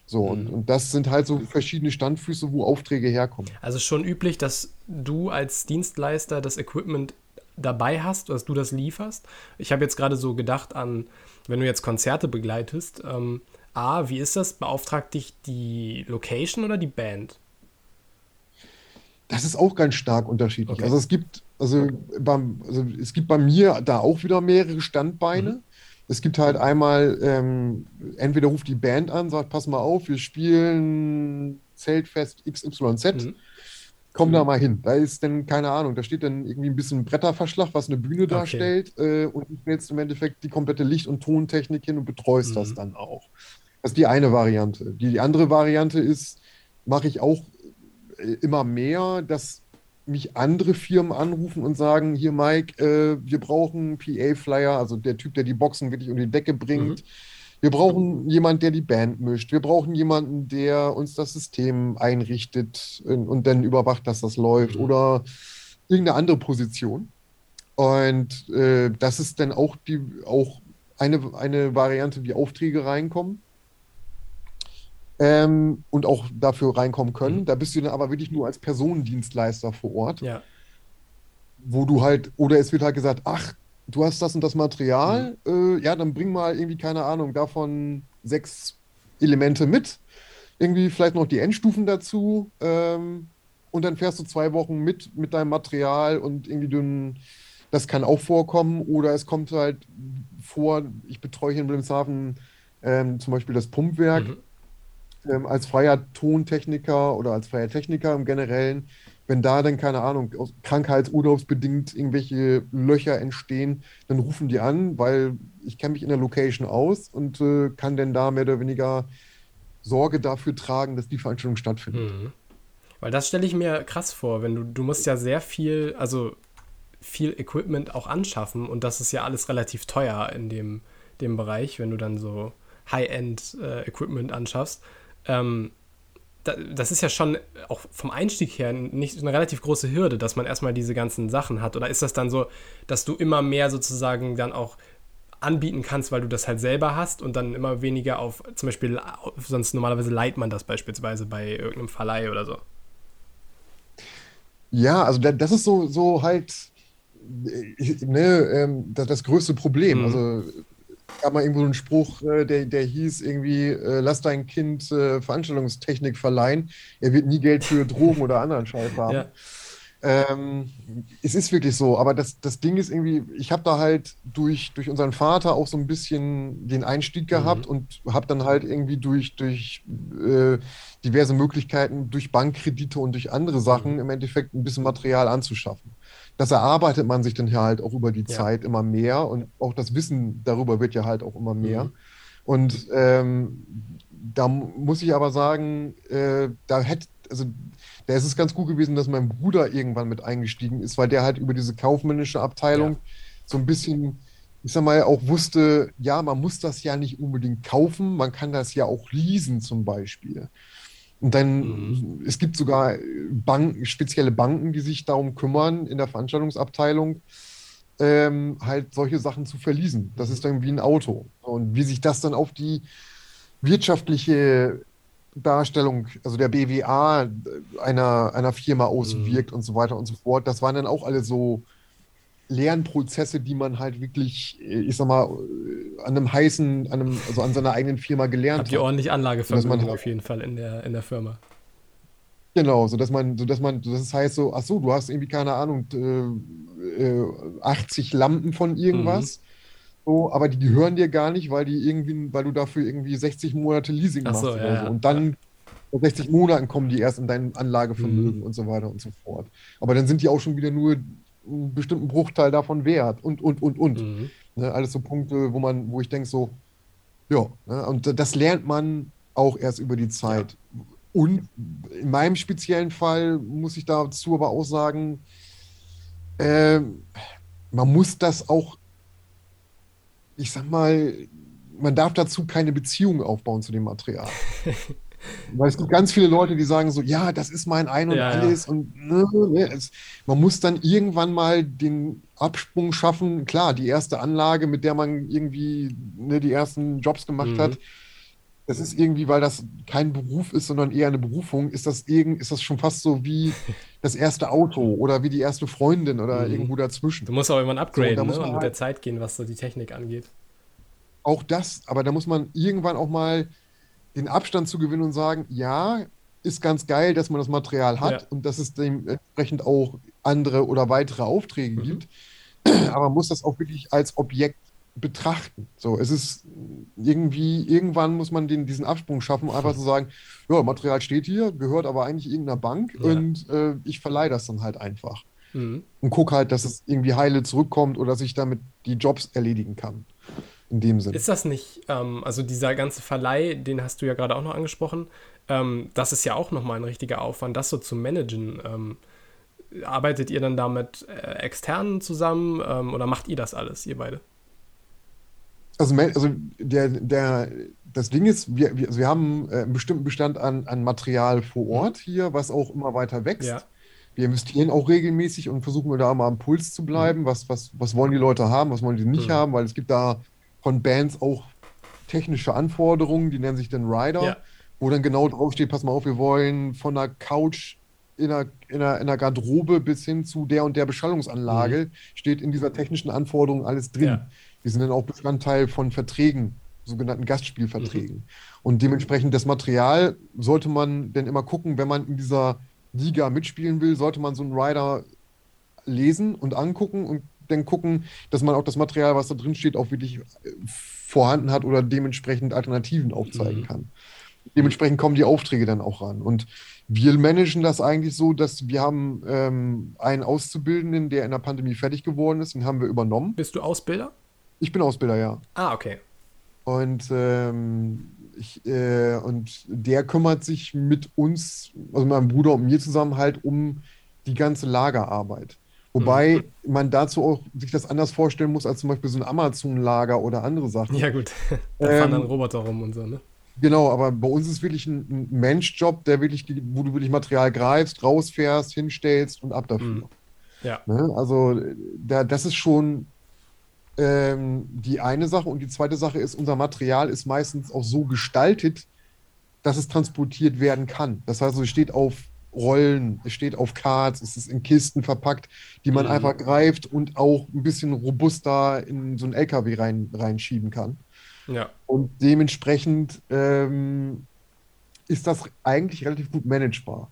So, mhm. und, und das sind halt so verschiedene Standfüße, wo Aufträge herkommen. Also schon üblich, dass du als Dienstleister das Equipment dabei hast, dass du das lieferst. Ich habe jetzt gerade so gedacht an, wenn du jetzt Konzerte begleitest, ähm, A, wie ist das? Beauftragt dich die Location oder die Band? Das ist auch ganz stark unterschiedlich. Okay. Also es gibt, also, beim, also es gibt bei mir da auch wieder mehrere Standbeine. Mhm. Es gibt halt einmal, ähm, entweder ruft die Band an, sagt, pass mal auf, wir spielen Zeltfest XYZ. Mhm. Komm da mhm. mal hin. Da ist dann, keine Ahnung, da steht dann irgendwie ein bisschen Bretterverschlag, was eine Bühne darstellt. Okay. Äh, und du stellst im Endeffekt die komplette Licht- und Tontechnik hin und betreust mhm. das dann auch. Das ist die eine Variante. Die andere Variante ist, mache ich auch äh, immer mehr, dass mich andere Firmen anrufen und sagen, hier Mike, äh, wir brauchen PA-Flyer, also der Typ, der die Boxen wirklich um die Decke bringt. Mhm. Wir brauchen jemanden, der die Band mischt. Wir brauchen jemanden, der uns das System einrichtet und, und dann überwacht, dass das läuft. Mhm. Oder irgendeine andere Position. Und äh, das ist dann auch, die, auch eine, eine Variante, wie Aufträge reinkommen ähm, und auch dafür reinkommen können. Mhm. Da bist du dann aber wirklich nur als Personendienstleister vor Ort. Ja. Wo du halt, oder es wird halt gesagt, ach, du hast das und das Material, mhm. äh, ja, dann bring mal irgendwie, keine Ahnung, davon sechs Elemente mit. Irgendwie vielleicht noch die Endstufen dazu. Ähm, und dann fährst du zwei Wochen mit mit deinem Material und irgendwie du, das kann auch vorkommen. Oder es kommt halt vor, ich betreue hier in Wilhelmshaven ähm, zum Beispiel das Pumpwerk. Mhm ähm, als freier Tontechniker oder als freier Techniker im Generellen, wenn da dann, keine Ahnung, krankheitsurlaubsbedingt irgendwelche Löcher entstehen, dann rufen die an, weil ich kenne mich in der Location aus und äh, kann dann da mehr oder weniger Sorge dafür tragen, dass die Veranstaltung stattfindet. Mhm. Weil das stelle ich mir krass vor, wenn du, du musst ja sehr viel, also viel Equipment auch anschaffen und das ist ja alles relativ teuer in dem, dem Bereich, wenn du dann so High-End-Equipment äh, anschaffst. Ähm, da, das ist ja schon auch vom Einstieg her nicht eine relativ große Hürde, dass man erstmal diese ganzen Sachen hat. Oder ist das dann so, dass du immer mehr sozusagen dann auch anbieten kannst, weil du das halt selber hast und dann immer weniger auf, zum Beispiel, sonst normalerweise leiht man das beispielsweise bei irgendeinem Verleih oder so. Ja, also das ist so, so halt ne, ähm, das, das größte Problem. Mhm. Also gab mal irgendwo einen Spruch, äh, der, der hieß irgendwie, äh, lass dein Kind äh, Veranstaltungstechnik verleihen, er wird nie Geld für Drogen oder anderen Scheiß haben. Ja. Ähm, es ist wirklich so, aber das, das Ding ist irgendwie, ich habe da halt durch, durch unseren Vater auch so ein bisschen den Einstieg gehabt mhm. und habe dann halt irgendwie durch, durch äh, diverse Möglichkeiten, durch Bankkredite und durch andere Sachen mhm. im Endeffekt ein bisschen Material anzuschaffen. Das erarbeitet man sich dann halt auch über die ja. Zeit immer mehr und auch das Wissen darüber wird ja halt auch immer mehr. Mhm. Und ähm, da muss ich aber sagen, äh, da hätte, also da ist es ganz gut gewesen, dass mein Bruder irgendwann mit eingestiegen ist, weil der halt über diese kaufmännische Abteilung ja. so ein bisschen, ich sag mal, auch wusste, ja, man muss das ja nicht unbedingt kaufen, man kann das ja auch leasen zum Beispiel. Und dann, mhm. es gibt sogar Banken, spezielle Banken, die sich darum kümmern, in der Veranstaltungsabteilung ähm, halt solche Sachen zu verließen. Das ist dann wie ein Auto. Und wie sich das dann auf die wirtschaftliche Darstellung, also der BWA einer, einer Firma auswirkt mhm. und so weiter und so fort. Das waren dann auch alle so Lernprozesse, die man halt wirklich, ich sag mal, an einem heißen, an einem, also an seiner eigenen Firma gelernt Habt hat. Habt ihr ordentlich Anlagevermögen halt, auf jeden Fall in der, in der Firma. Genau, so dass man, so dass man, das heißt so, ach so, du hast irgendwie keine Ahnung, äh, 80 äh, Lampen von irgendwas. Mhm. So, aber die gehören dir gar nicht, weil die irgendwie, weil du dafür irgendwie 60 Monate Leasing machst so, oder ja, so. Und dann ja. 60 Monaten kommen die erst in dein Anlagevermögen mhm. und so weiter und so fort. Aber dann sind die auch schon wieder nur einen bestimmten Bruchteil davon wert und, und, und, und. Mhm. Ne, alles so Punkte, wo man, wo ich denke so, ja, ne, und das lernt man auch erst über die Zeit. Ja. Und in meinem speziellen Fall muss ich dazu aber auch sagen, äh, man muss das auch ich sag mal, man darf dazu keine Beziehung aufbauen zu dem Material. Weil es gibt ganz viele Leute, die sagen so, ja, das ist mein Ein und ja, alles. Ja. Und ne, ne, es, man muss dann irgendwann mal den Absprung schaffen. Klar, die erste Anlage, mit der man irgendwie ne, die ersten Jobs gemacht mhm. hat, das ist irgendwie, weil das kein Beruf ist, sondern eher eine Berufung, ist das, irgend, ist das schon fast so wie das erste Auto oder wie die erste Freundin oder mhm. irgendwo dazwischen. Du musst auch irgendwann upgraden so, ne? und mit der halt Zeit gehen, was so die Technik angeht. Auch das, aber da muss man irgendwann auch mal den Abstand zu gewinnen und sagen, ja, ist ganz geil, dass man das Material hat ja. und dass es dementsprechend auch andere oder weitere Aufträge mhm. gibt. Aber man muss das auch wirklich als Objekt betrachten. So, es ist irgendwie, irgendwann muss man den, diesen Absprung schaffen, einfach zu sagen, ja, Material steht hier, gehört aber eigentlich irgendeiner Bank ja. und äh, ich verleihe das dann halt einfach. Mhm. Und gucke halt, dass es irgendwie heile zurückkommt oder dass ich damit die Jobs erledigen kann. In dem Sinne. Ist das nicht, ähm, also dieser ganze Verleih, den hast du ja gerade auch noch angesprochen, ähm, das ist ja auch nochmal ein richtiger Aufwand, das so zu managen. Ähm, arbeitet ihr dann da mit äh, Externen zusammen ähm, oder macht ihr das alles, ihr beide? Also, also der, der, das Ding ist, wir, wir, also wir haben äh, einen bestimmten Bestand an, an Material vor mhm. Ort hier, was auch immer weiter wächst. Ja. Wir investieren auch regelmäßig und versuchen da mal am Puls zu bleiben. Mhm. Was, was, was wollen die Leute haben, was wollen die nicht mhm. haben, weil es gibt da von Bands auch technische Anforderungen, die nennen sich dann Rider, ja. wo dann genau draufsteht, pass mal auf, wir wollen von der Couch in der, in, der, in der Garderobe bis hin zu der und der Beschallungsanlage, mhm. steht in dieser technischen Anforderung alles drin. Ja. Die sind dann auch Bestandteil von Verträgen, sogenannten Gastspielverträgen. Mhm. Und dementsprechend das Material sollte man dann immer gucken, wenn man in dieser Liga mitspielen will, sollte man so einen Rider lesen und angucken und dann gucken, dass man auch das Material, was da drin steht, auch wirklich äh, vorhanden hat oder dementsprechend Alternativen aufzeigen mhm. kann. Dementsprechend kommen die Aufträge dann auch ran. Und wir managen das eigentlich so, dass wir haben ähm, einen Auszubildenden, der in der Pandemie fertig geworden ist, den haben wir übernommen. Bist du Ausbilder? Ich bin Ausbilder, ja. Ah, okay. Und, ähm, ich, äh, und der kümmert sich mit uns, also meinem Bruder und mir zusammen halt um die ganze Lagerarbeit. Wobei mhm. man dazu auch sich das anders vorstellen muss als zum Beispiel so ein Amazon-Lager oder andere Sachen. Ja, gut. da fahren dann ähm, Roboter rum und so, ne? Genau, aber bei uns ist wirklich ein, ein Menschjob, der wirklich, wo du wirklich Material greifst, rausfährst, hinstellst und ab dafür. Mhm. Ja. Ne? Also da, das ist schon ähm, die eine Sache. Und die zweite Sache ist, unser Material ist meistens auch so gestaltet, dass es transportiert werden kann. Das heißt, es steht auf Rollen, es steht auf Cards, es ist in Kisten verpackt, die man mhm. einfach greift und auch ein bisschen robuster in so einen LKW rein, reinschieben kann. Ja. Und dementsprechend ähm, ist das eigentlich relativ gut managebar.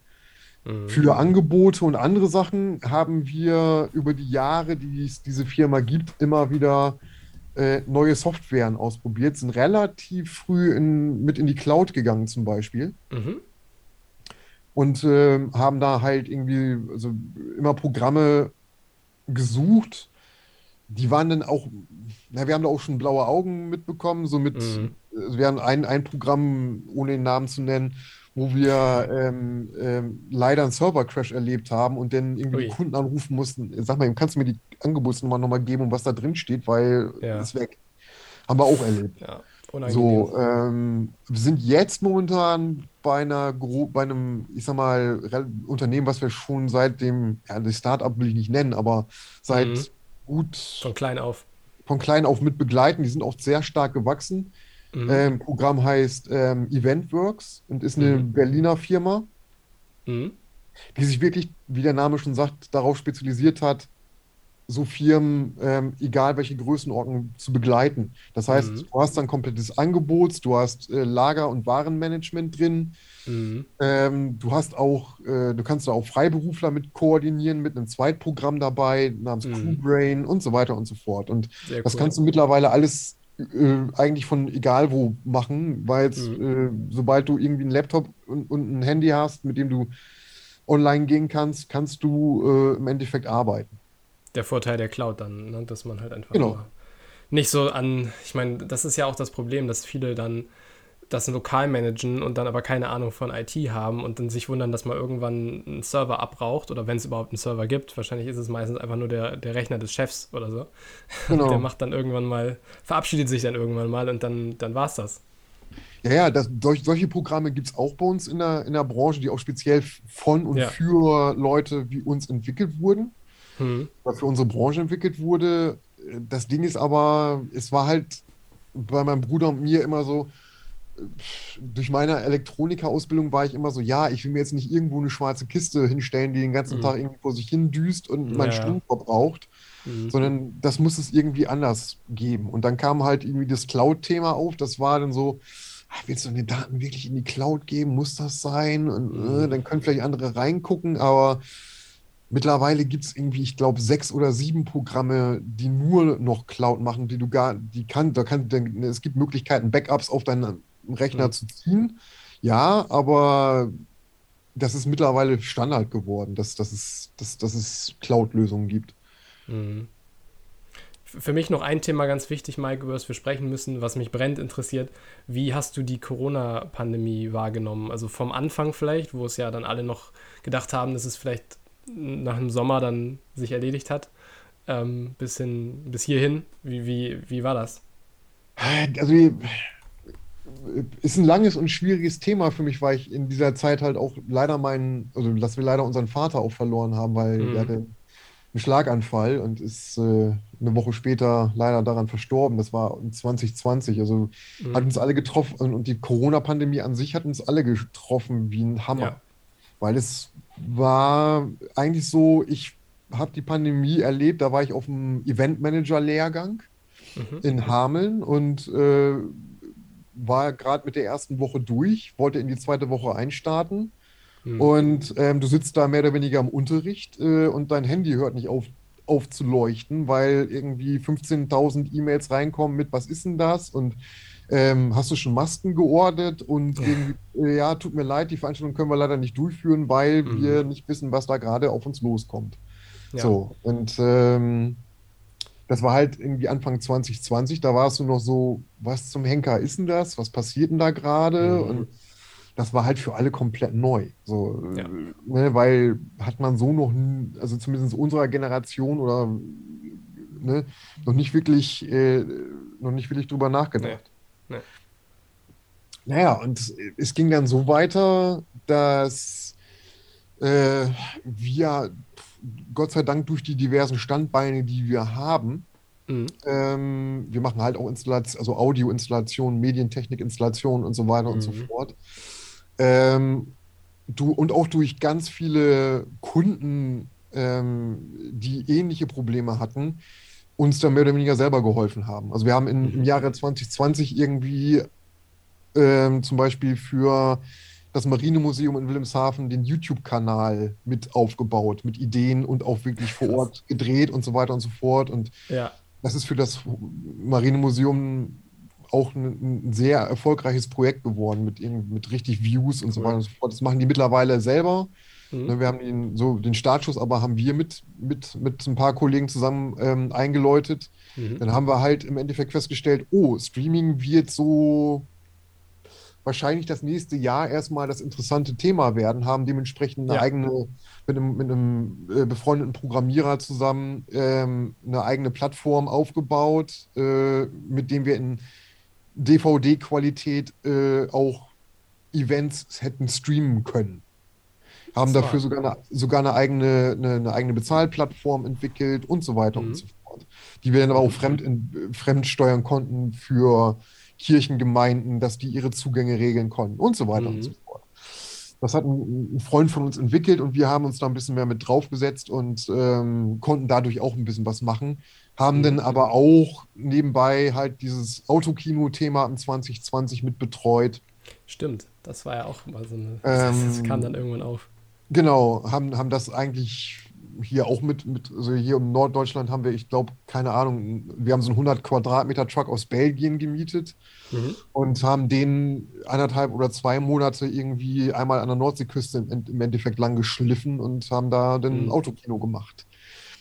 Mhm. Für Angebote und andere Sachen haben wir über die Jahre, die es diese Firma gibt, immer wieder äh, neue Softwaren ausprobiert, sind relativ früh in, mit in die Cloud gegangen zum Beispiel. Mhm. Und äh, haben da halt irgendwie also immer Programme gesucht, die waren dann auch, na, wir haben da auch schon blaue Augen mitbekommen, so mit, mhm. wir haben ein, ein Programm, ohne den Namen zu nennen, wo wir ähm, ähm, leider einen Server-Crash erlebt haben und dann irgendwie Kunden anrufen mussten, sag mal, kannst du mir die Angebotsnummer nochmal geben und was da drin steht, weil ja. ist weg. Haben wir auch erlebt. Ja, so, ähm, wir sind jetzt momentan bei einer bei einem, ich sag mal, Unternehmen, was wir schon seit dem, ja, das Startup will ich nicht nennen, aber seit mhm. gut von klein auf von klein auf mit begleiten. Die sind auch sehr stark gewachsen. Mhm. Ähm, Programm heißt ähm, Eventworks und ist eine mhm. Berliner Firma, mhm. die sich wirklich, wie der Name schon sagt, darauf spezialisiert hat, so Firmen, ähm, egal welche Größenordnung, zu begleiten. Das heißt, mhm. du hast ein komplettes Angebot, du hast äh, Lager- und Warenmanagement drin. Mhm. Ähm, du hast auch, äh, du kannst da auch Freiberufler mit koordinieren, mit einem Zweitprogramm dabei, namens mhm. Crewbrain und so weiter und so fort. Und Sehr das cool. kannst du mittlerweile alles äh, eigentlich von egal wo machen, weil mhm. äh, sobald du irgendwie einen Laptop und, und, ein Handy hast, mit dem du online gehen kannst, kannst du äh, im Endeffekt arbeiten. Der Vorteil der Cloud dann, ne? dass man halt einfach genau. nicht so an, ich meine, das ist ja auch das Problem, dass viele dann das lokal managen und dann aber keine Ahnung von IT haben und dann sich wundern, dass mal irgendwann ein Server abbraucht oder wenn es überhaupt einen Server gibt. Wahrscheinlich ist es meistens einfach nur der, der Rechner des Chefs oder so. Genau. Der macht dann irgendwann mal, verabschiedet sich dann irgendwann mal und dann, dann war es das. Ja, ja, das, solch, solche Programme gibt es auch bei uns in der, in der Branche, die auch speziell von und ja. für Leute wie uns entwickelt wurden. Hm. Oder für unsere Branche entwickelt wurde. Das Ding ist aber, es war halt bei meinem Bruder und mir immer so, durch meine Elektronikerausbildung war ich immer so, ja, ich will mir jetzt nicht irgendwo eine schwarze Kiste hinstellen, die den ganzen mhm. Tag irgendwie vor sich hin düst und ja. meinen Strom verbraucht, mhm. sondern das muss es irgendwie anders geben. Und dann kam halt irgendwie das Cloud-Thema auf, das war dann so, ach, willst du deine Daten wirklich in die Cloud geben? Muss das sein? Und äh, mhm. dann können vielleicht andere reingucken, aber Mittlerweile gibt es irgendwie, ich glaube, sechs oder sieben Programme, die nur noch Cloud machen, die du gar, die kann, da kann, es gibt Möglichkeiten, Backups auf deinen Rechner mhm. zu ziehen. Ja, aber das ist mittlerweile Standard geworden, dass, dass, es, dass, dass es Cloud-Lösungen gibt. Mhm. Für mich noch ein Thema ganz wichtig, Mike, über das wir sprechen müssen, was mich brennend interessiert. Wie hast du die Corona-Pandemie wahrgenommen? Also vom Anfang vielleicht, wo es ja dann alle noch gedacht haben, dass es vielleicht nach dem Sommer dann sich erledigt hat, ähm, bis, hin, bis hierhin. Wie, wie, wie war das? Also ist ein langes und schwieriges Thema für mich, weil ich in dieser Zeit halt auch leider meinen, also dass wir leider unseren Vater auch verloren haben, weil mhm. er hatte einen Schlaganfall und ist äh, eine Woche später leider daran verstorben. Das war 2020. Also mhm. hat uns alle getroffen und die Corona-Pandemie an sich hat uns alle getroffen wie ein Hammer. Ja. Weil es war eigentlich so, ich habe die Pandemie erlebt, da war ich auf einem Eventmanager-Lehrgang mhm. in Hameln und äh, war gerade mit der ersten Woche durch, wollte in die zweite Woche einstarten. Mhm. Und ähm, du sitzt da mehr oder weniger im Unterricht äh, und dein Handy hört nicht auf, auf zu leuchten, weil irgendwie 15.000 E-Mails reinkommen mit, was ist denn das? Und ähm, hast du schon Masken geordnet? Und äh, ja, tut mir leid, die Veranstaltung können wir leider nicht durchführen, weil mhm. wir nicht wissen, was da gerade auf uns loskommt. Ja. So, und ähm, das war halt irgendwie Anfang 2020, da warst du noch so, was zum Henker ist denn das? Was passiert denn da gerade? Mhm. Und das war halt für alle komplett neu. So, ja. ne, weil hat man so noch, also zumindest unserer Generation oder ne, noch nicht wirklich, äh, noch nicht wirklich drüber nachgedacht. Nee. Nee. Naja, und es ging dann so weiter, dass äh, wir Gott sei Dank durch die diversen Standbeine, die wir haben, mhm. ähm, wir machen halt auch Installation, also Audioinstallationen, Medientechnikinstallationen und so weiter mhm. und so mhm. fort. Ähm, du, und auch durch ganz viele Kunden, ähm, die ähnliche Probleme hatten, uns da mehr oder weniger selber geholfen haben. Also wir haben in, im mhm. Jahre 2020 irgendwie ähm, zum Beispiel für das Marinemuseum in Wilhelmshaven den YouTube-Kanal mit aufgebaut, mit Ideen und auch wirklich vor Ort gedreht und so weiter und so fort. Und ja. das ist für das Marinemuseum auch ein, ein, sehr erfolgreiches Projekt geworden mit, mit richtig Views und cool. so weiter und so fort. Das machen die mittlerweile selber. Mhm. Ne, wir haben den, so den Startschuss, aber haben wir mit, mit, mit ein paar Kollegen zusammen ähm, eingeläutet. Mhm. Dann haben wir halt im Endeffekt festgestellt, oh, Streaming wird so wahrscheinlich das nächste Jahr erstmal das interessante Thema werden, haben dementsprechend eine ja. eigene, mit einem, mit einem äh, befreundeten Programmierer zusammen ähm, eine eigene Plattform aufgebaut, äh, mit dem wir in DVD-Qualität äh, auch Events hätten streamen können. Haben dafür sogar eine, sogar eine eigene, eine, eine, eigene Bezahlplattform entwickelt und so weiter mhm. und so fort. Die wir dann aber auch fremd, in, fremd steuern konnten für Kirchengemeinden, dass die ihre Zugänge regeln konnten und so weiter mhm. und so fort. Das hat ein, ein, Freund von uns entwickelt und wir haben uns da ein bisschen mehr mit draufgesetzt und ähm, konnten dadurch auch ein bisschen was machen. Haben mhm. dann aber auch nebenbei halt dieses Autokino-Thema im 2020 mit betreut. Stimmt, das war ja auch mal so eine. Ähm, das kam dann irgendwann auf. Genau, haben, haben das eigentlich hier auch mit, mit, also hier im Norddeutschland haben wir, ich glaube, keine Ahnung, wir haben so einen 100 Quadratmeter Truck aus Belgien gemietet mhm. und haben den anderthalb oder zwei Monate irgendwie einmal an der Nordseeküste im, im Endeffekt lang geschliffen und haben da dann mhm. Autokino gemacht.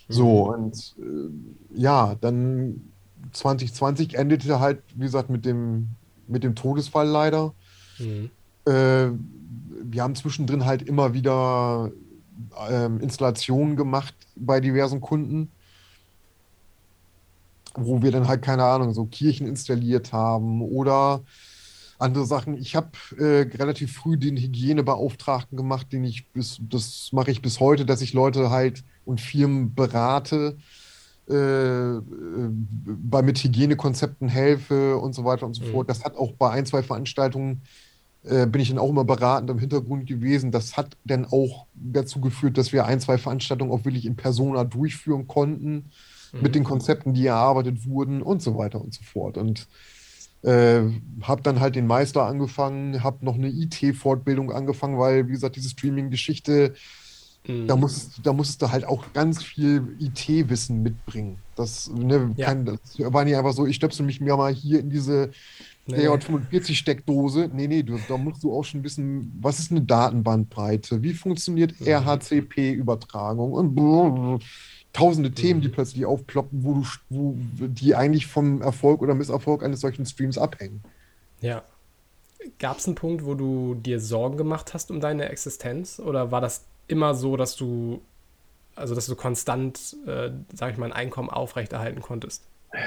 Mhm. So, und äh, ja, dann 2020 endete halt, wie gesagt, mit dem, mit dem Todesfall leider. Mhm. Äh, wir haben zwischendrin halt immer wieder ähm, Installationen gemacht bei diversen Kunden, wo wir dann halt, keine Ahnung, so Kirchen installiert haben oder andere Sachen. Ich habe äh, relativ früh den Hygienebeauftragten gemacht, den ich bis, das mache ich bis heute, dass ich Leute halt und Firmen berate, äh, äh bei mit Hygienekonzepten helfe und so weiter und so mhm. fort. Das hat auch bei ein, zwei Veranstaltungen äh, bin ich dann auch immer beratend im Hintergrund gewesen. Das hat dann auch dazu geführt, dass wir ein, zwei Veranstaltungen auch wirklich in Persona durchführen konnten, mhm. mit den Konzepten, die erarbeitet wurden und so weiter und so fort. Und äh, habe dann halt den Meister angefangen, habe noch eine IT-Fortbildung angefangen, weil, wie gesagt, diese Streaming-Geschichte, mhm. da, musst, da musstest du halt auch ganz viel IT-Wissen mitbringen. Das, ne, ja. kann, das war nicht einfach so, ich stöpsel mich mir mal hier in diese Nee. Ja, 45 Steckdose. Nee, nee, du, da musst du auch schon wissen, was ist eine Datenbandbreite? Wie funktioniert. RHCP-Übertragung? Und tausende mhm. Themen, die plötzlich aufploppen, wo du, wo, die eigentlich vom Erfolg oder Misserfolg eines solchen Streams abhängen. Ja. Gab es einen Punkt, wo du dir Sorgen gemacht hast um deine Existenz? Oder war das immer so, dass du, also dass du konstant, äh, sag ich mal, ein Einkommen aufrechterhalten konntest?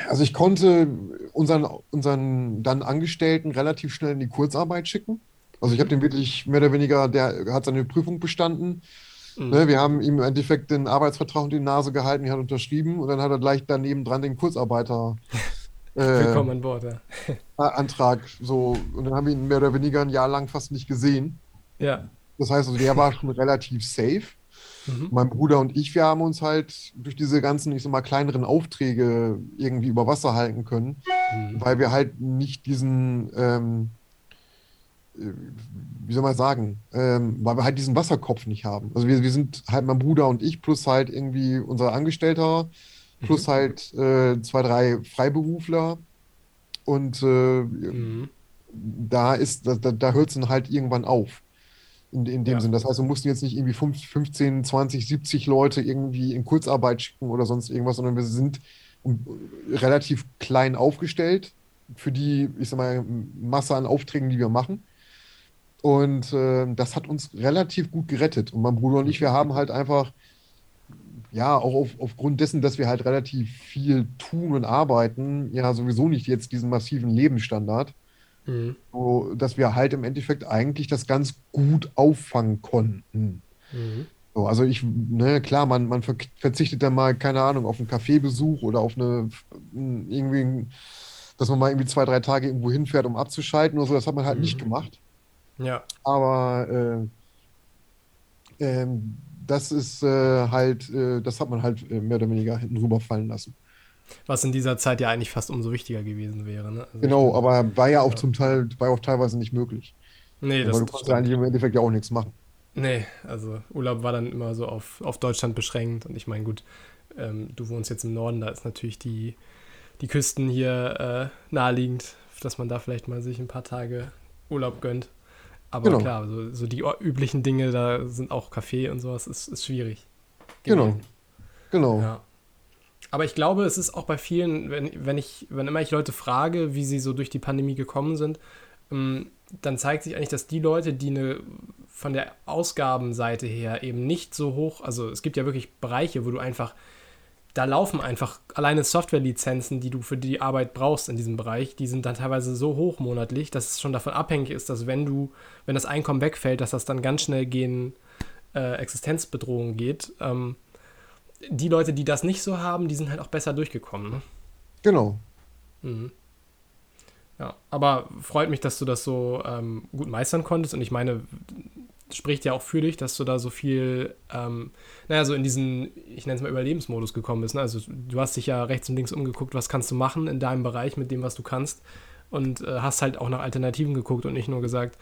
Also ich konnte unseren, unseren dann Angestellten relativ schnell in die Kurzarbeit schicken. Also ich habe den wirklich mehr oder weniger, der hat seine Prüfung bestanden. Mhm. Ne, wir haben ihm im Endeffekt den Arbeitsvertrag unter die Nase gehalten, er hat unterschrieben und dann hat er gleich daneben dran den Kurzarbeiter äh, Willkommen an Bord, ja. Antrag so und dann haben wir ihn mehr oder weniger ein Jahr lang fast nicht gesehen. Ja. Das heißt, also der war schon relativ safe. Mhm. Mein Bruder und ich, wir haben uns halt durch diese ganzen, ich sag mal, kleineren Aufträge irgendwie über Wasser halten können, mhm. weil wir halt nicht diesen, ähm, äh, wie soll man sagen, ähm, weil wir halt diesen Wasserkopf nicht haben. Also wir, wir sind halt mein Bruder und ich plus halt irgendwie unser Angestellter plus mhm. halt äh, zwei, drei Freiberufler und äh, mhm. da ist, da, da hört es dann halt irgendwann auf in, in dem ja. Sinn. Das heißt, wir mussten jetzt nicht irgendwie 15, 20, 70 Leute irgendwie in Kurzarbeit schicken oder sonst irgendwas, sondern wir sind relativ klein aufgestellt für die, ich sag mal, Masse an Aufträgen, die wir machen. Und äh, das hat uns relativ gut gerettet. Und mein Bruder und ich, wir haben halt einfach, ja, auch auf, aufgrund dessen, dass wir halt relativ viel tun und arbeiten, ja, sowieso nicht jetzt diesen massiven Lebensstandard, mhm. so, dass wir halt im Endeffekt eigentlich das ganz gut auffangen konnten. Mhm. So, also ich, ne, klar, man, man verzichtet dann mal, keine Ahnung, auf einen Kaffeebesuch oder auf eine, irgendwie, dass man mal irgendwie zwei, drei Tage irgendwo hinfährt, um abzuschalten oder so, das hat man halt mhm. nicht gemacht. Ja. Aber äh, äh, das ist äh, halt, äh, das hat man halt äh, mehr oder weniger hinten rüberfallen lassen. Was in dieser Zeit ja eigentlich fast umso wichtiger gewesen wäre. Ne? Also genau, meine, aber war ja auch ja. zum Teil, war auch teilweise nicht möglich. Nee, das, Weil du konntest eigentlich im Endeffekt ja auch nichts machen. Nee, also Urlaub war dann immer so auf, auf Deutschland beschränkt. Und ich meine, gut, ähm, du wohnst jetzt im Norden, da ist natürlich die, die Küsten hier äh, naheliegend, dass man da vielleicht mal sich ein paar Tage Urlaub gönnt. Aber genau. klar, so, so, die üblichen Dinge, da sind auch Kaffee und sowas, ist, ist schwierig. Genau. Genau. Ja. Aber ich glaube, es ist auch bei vielen, wenn, wenn ich, wenn immer ich Leute frage, wie sie so durch die Pandemie gekommen sind, ähm, dann zeigt sich eigentlich, dass die Leute, die eine von der Ausgabenseite her eben nicht so hoch, also es gibt ja wirklich Bereiche, wo du einfach, da laufen einfach alleine Softwarelizenzen, die du für die Arbeit brauchst in diesem Bereich, die sind dann teilweise so hoch monatlich, dass es schon davon abhängig ist, dass wenn du, wenn das Einkommen wegfällt, dass das dann ganz schnell gegen äh, Existenzbedrohung geht. Ähm, die Leute, die das nicht so haben, die sind halt auch besser durchgekommen. Ne? Genau. Mhm. Ja, aber freut mich, dass du das so ähm, gut meistern konntest. Und ich meine, spricht ja auch für dich, dass du da so viel, ähm, naja, so in diesen, ich nenne es mal Überlebensmodus gekommen bist. Ne? Also du hast dich ja rechts und links umgeguckt, was kannst du machen in deinem Bereich mit dem, was du kannst. Und äh, hast halt auch nach Alternativen geguckt und nicht nur gesagt,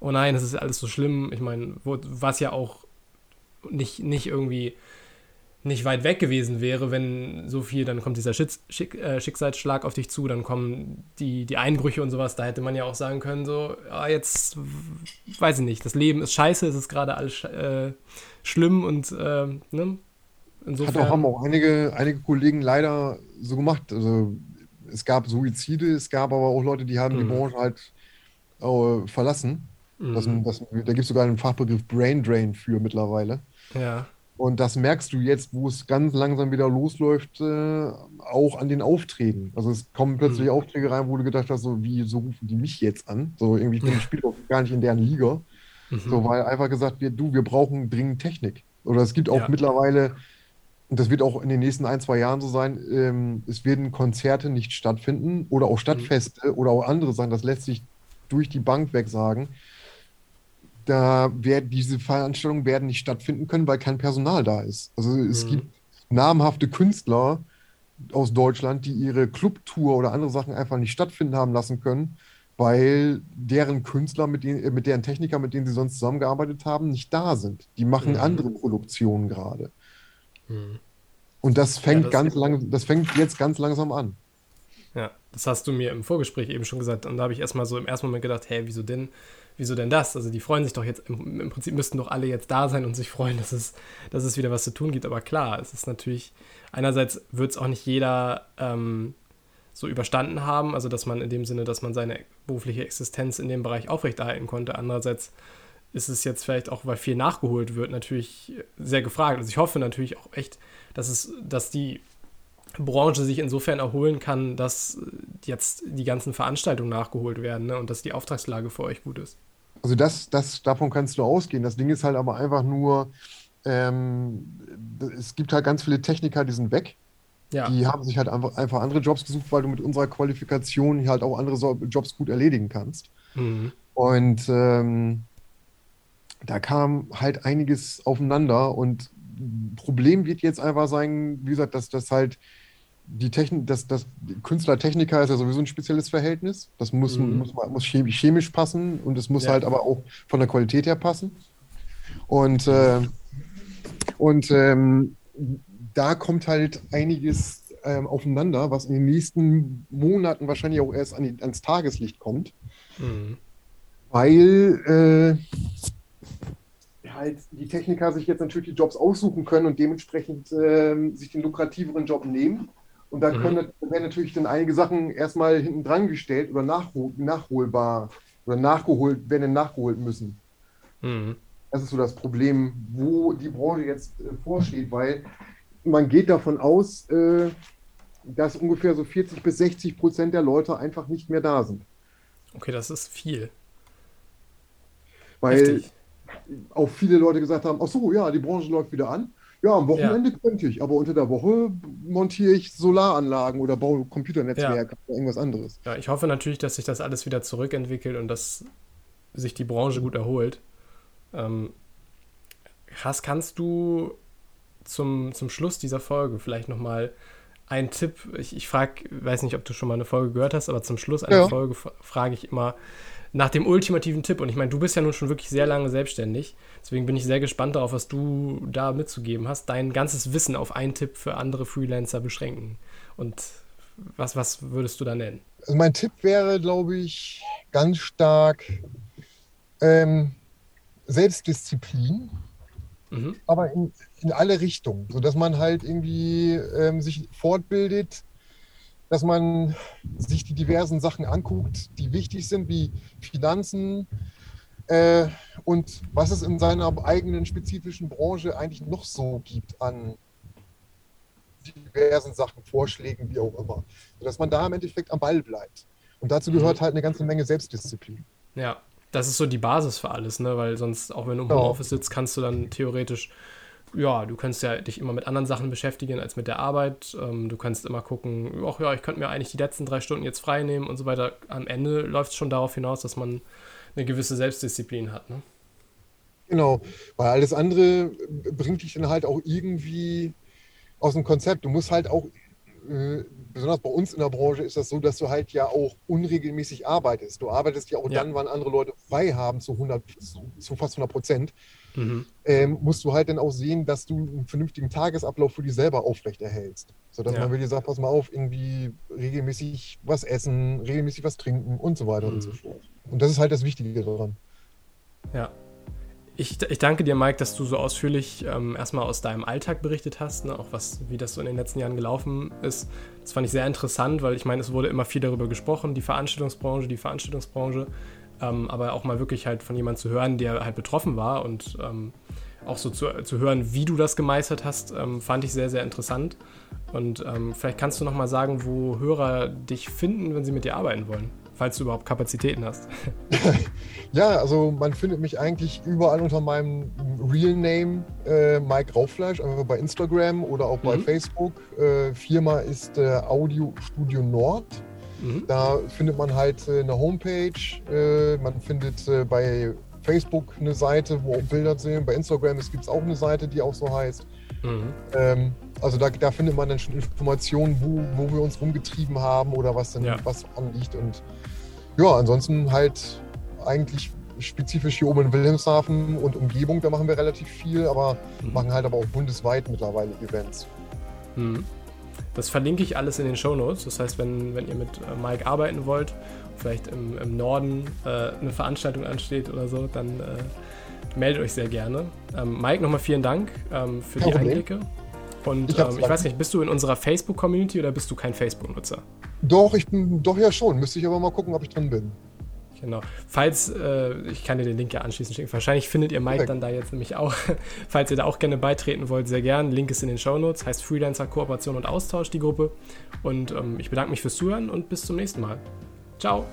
oh nein, das ist alles so schlimm. Ich meine, was ja auch nicht, nicht irgendwie nicht weit weg gewesen wäre, wenn so viel, dann kommt dieser Schick, Schick, äh, Schicksalsschlag auf dich zu, dann kommen die, die Einbrüche und sowas, da hätte man ja auch sagen können, so, ja, jetzt, weiß ich nicht, das Leben ist scheiße, es ist gerade alles äh, schlimm und, äh, ne, insofern. Hat auch, haben auch einige, einige Kollegen leider so gemacht, also es gab Suizide, es gab aber auch Leute, die haben mhm. die Branche halt äh, verlassen. Mhm. Das, das, da gibt es sogar einen Fachbegriff Brain Drain für mittlerweile. Ja. Und das merkst du jetzt, wo es ganz langsam wieder losläuft, äh, auch an den Aufträgen. Also es kommen plötzlich mhm. Aufträge rein, wo du gedacht hast, so wie, so rufen die mich jetzt an? So irgendwie, ich bin ja. gar nicht in deren Liga. Mhm. So, weil einfach gesagt wird, du, wir brauchen dringend Technik. Oder es gibt auch ja. mittlerweile, und das wird auch in den nächsten ein, zwei Jahren so sein, ähm, es werden Konzerte nicht stattfinden oder auch Stadtfeste mhm. oder auch andere Sachen, das lässt sich durch die Bank weg sagen da werden diese Veranstaltungen werden nicht stattfinden können, weil kein Personal da ist. Also es mhm. gibt namhafte Künstler aus Deutschland, die ihre Clubtour oder andere Sachen einfach nicht stattfinden haben lassen können, weil deren Künstler, mit, denen, mit deren Techniker, mit denen sie sonst zusammengearbeitet haben, nicht da sind. Die machen mhm. andere Produktionen gerade. Mhm. Und das fängt ja, das ganz lang, das fängt jetzt ganz langsam an. Ja, das hast du mir im Vorgespräch eben schon gesagt. Und da habe ich erstmal so im ersten Moment gedacht, hä, wieso denn? Wieso denn das? Also die freuen sich doch jetzt, im, Prinzip müssten doch alle jetzt da sein und sich freuen, dass es, dass es wieder was zu tun gibt. Aber klar, es ist natürlich, einerseits wird es auch nicht jeder ähm, so überstanden haben, also dass man in dem Sinne, dass man seine berufliche Existenz in dem Bereich aufrechterhalten konnte. Andererseits ist es jetzt vielleicht auch, weil viel nachgeholt wird, natürlich sehr gefragt. Also ich hoffe natürlich auch echt, dass es, dass die Branche sich insofern erholen kann, dass jetzt die ganzen Veranstaltungen nachgeholt werden ne? und dass die Auftragslage für euch gut ist. Also das, das, davon kannst du ausgehen. Das Ding ist halt aber einfach nur, ähm, es gibt halt ganz viele Techniker, die sind weg. Ja. Die haben sich halt einfach, einfach andere Jobs gesucht, weil du mit unserer Qualifikation halt auch andere Jobs gut erledigen kannst. Mhm. Und ähm, da kam halt einiges aufeinander und Problem wird jetzt einfach sein, wie gesagt, dass das halt die Technik, das, das Künstler-Techniker ist ja sowieso ein spezielles Verhältnis. Das muss, mhm. muss, muss chemisch passen und es muss ja. halt aber auch von der Qualität her passen. Und, äh, und ähm, da kommt halt einiges ähm, aufeinander, was in den nächsten Monaten wahrscheinlich auch erst an die, ans Tageslicht kommt. Mhm. Weil äh, halt die Techniker sich jetzt natürlich die Jobs aussuchen können und dementsprechend äh, sich den lukrativeren Job nehmen und da mhm. können, werden natürlich dann einige Sachen erstmal hinten dran gestellt oder nachhol, nachholbar oder nachgeholt, werden nachgeholt müssen. Mhm. Das ist so das Problem, wo die Branche jetzt äh, vorsteht, weil man geht davon aus, äh, dass ungefähr so 40 bis 60 Prozent der Leute einfach nicht mehr da sind. Okay, das ist viel. Weil Richtig. auch viele Leute gesagt haben, ach so, ja, die Branche läuft wieder an. Ja, am Wochenende ja. könnte ich, aber unter der Woche montiere ich Solaranlagen oder baue Computernetzwerke ja. oder irgendwas anderes. Ja, ich hoffe natürlich, dass sich das alles wieder zurückentwickelt und dass sich die Branche gut erholt. Ähm, Has, kannst du zum, zum Schluss dieser Folge vielleicht nochmal einen Tipp, ich, ich frage, weiß nicht, ob du schon mal eine Folge gehört hast, aber zum Schluss einer ja. Folge frage ich immer, nach dem ultimativen Tipp. Und ich meine, du bist ja nun schon wirklich sehr lange selbstständig. Deswegen bin ich sehr gespannt darauf, was du da mitzugeben hast. Dein ganzes Wissen auf einen Tipp für andere Freelancer beschränken. Und was, was würdest du da nennen? Also mein Tipp wäre, glaube ich, ganz stark ähm, Selbstdisziplin, mhm. aber in, in alle Richtungen, sodass man halt irgendwie ähm, sich fortbildet, dass man sich die diversen Sachen anguckt, die wichtig sind, wie Finanzen äh, und was es in seiner eigenen spezifischen Branche eigentlich noch so gibt an diversen Sachen, Vorschlägen, wie auch immer. Dass man da im Endeffekt am Ball bleibt. Und dazu gehört halt eine ganze Menge Selbstdisziplin. Ja, das ist so die Basis für alles, ne? Weil sonst, auch wenn du im Homeoffice sitzt, kannst du dann theoretisch ja, du kannst ja dich immer mit anderen Sachen beschäftigen als mit der Arbeit. Ähm, du kannst immer gucken, ach ja, ich könnte mir eigentlich die letzten drei Stunden jetzt frei nehmen und so weiter. Am Ende läuft es schon darauf hinaus, dass man eine gewisse Selbstdisziplin hat. Ne? Genau, weil alles andere bringt dich dann halt auch irgendwie aus dem Konzept. Du musst halt auch, äh, besonders bei uns in der Branche ist das so, dass du halt ja auch unregelmäßig arbeitest. Du arbeitest ja auch ja. dann, wann andere Leute frei haben, zu, 100, zu, zu fast 100 Prozent mhm. ähm, musst du halt dann auch sehen, dass du einen vernünftigen Tagesablauf für dich selber aufrechterhältst. Sodass ja. man wirklich sagt, pass mal auf, irgendwie regelmäßig was essen, regelmäßig was trinken und so weiter mhm. und so fort. Und das ist halt das Wichtige daran. Ja. Ich, ich danke dir, Mike, dass du so ausführlich ähm, erstmal aus deinem Alltag berichtet hast, ne? auch was, wie das so in den letzten Jahren gelaufen ist. Das fand ich sehr interessant, weil ich meine, es wurde immer viel darüber gesprochen, die Veranstaltungsbranche, die Veranstaltungsbranche ähm, aber auch mal wirklich halt von jemandem zu hören, der halt betroffen war und ähm, auch so zu, zu hören, wie du das gemeistert hast, ähm, fand ich sehr, sehr interessant. Und ähm, vielleicht kannst du noch mal sagen, wo Hörer dich finden, wenn sie mit dir arbeiten wollen, falls du überhaupt Kapazitäten hast. ja, also man findet mich eigentlich überall unter meinem Real Name äh, Mike Rauffleisch, einfach bei Instagram oder auch bei mhm. Facebook. Äh, Firma ist äh, Audio Studio Nord. Mhm. Da findet man halt äh, eine Homepage, äh, man findet äh, bei Facebook eine Seite, wo auch Bilder sind. Bei Instagram gibt es auch eine Seite, die auch so heißt. Mhm. Ähm, also da, da, findet man dann schon Informationen, wo, wo wir uns rumgetrieben haben oder was denn ja. was anliegt. Und ja, ansonsten halt eigentlich spezifisch hier oben in Wilhelmshaven und Umgebung, da machen wir relativ viel, aber mhm. machen halt aber auch bundesweit mittlerweile Events. Mhm. Das verlinke ich alles in den Show Notes. Das heißt, wenn, wenn ihr mit äh, Mike arbeiten wollt, vielleicht im, im Norden äh, eine Veranstaltung ansteht oder so, dann äh, meldet euch sehr gerne. Ähm, Mike, nochmal vielen Dank ähm, für die Einblicke. Und ich, ähm, ich weiß nicht, bist du in unserer Facebook-Community oder bist du kein Facebook-Nutzer? Doch, ich bin doch ja schon. Müsste ich aber mal gucken, ob ich drin bin. Genau. Falls, äh, ich kann dir den Link ja anschließend schicken. Wahrscheinlich findet ihr Mike dann da jetzt nämlich auch. Falls ihr da auch gerne beitreten wollt, sehr gern. Link ist in den Show Notes. Heißt Freelancer Kooperation und Austausch, die Gruppe. Und ähm, ich bedanke mich fürs Zuhören und bis zum nächsten Mal. Ciao.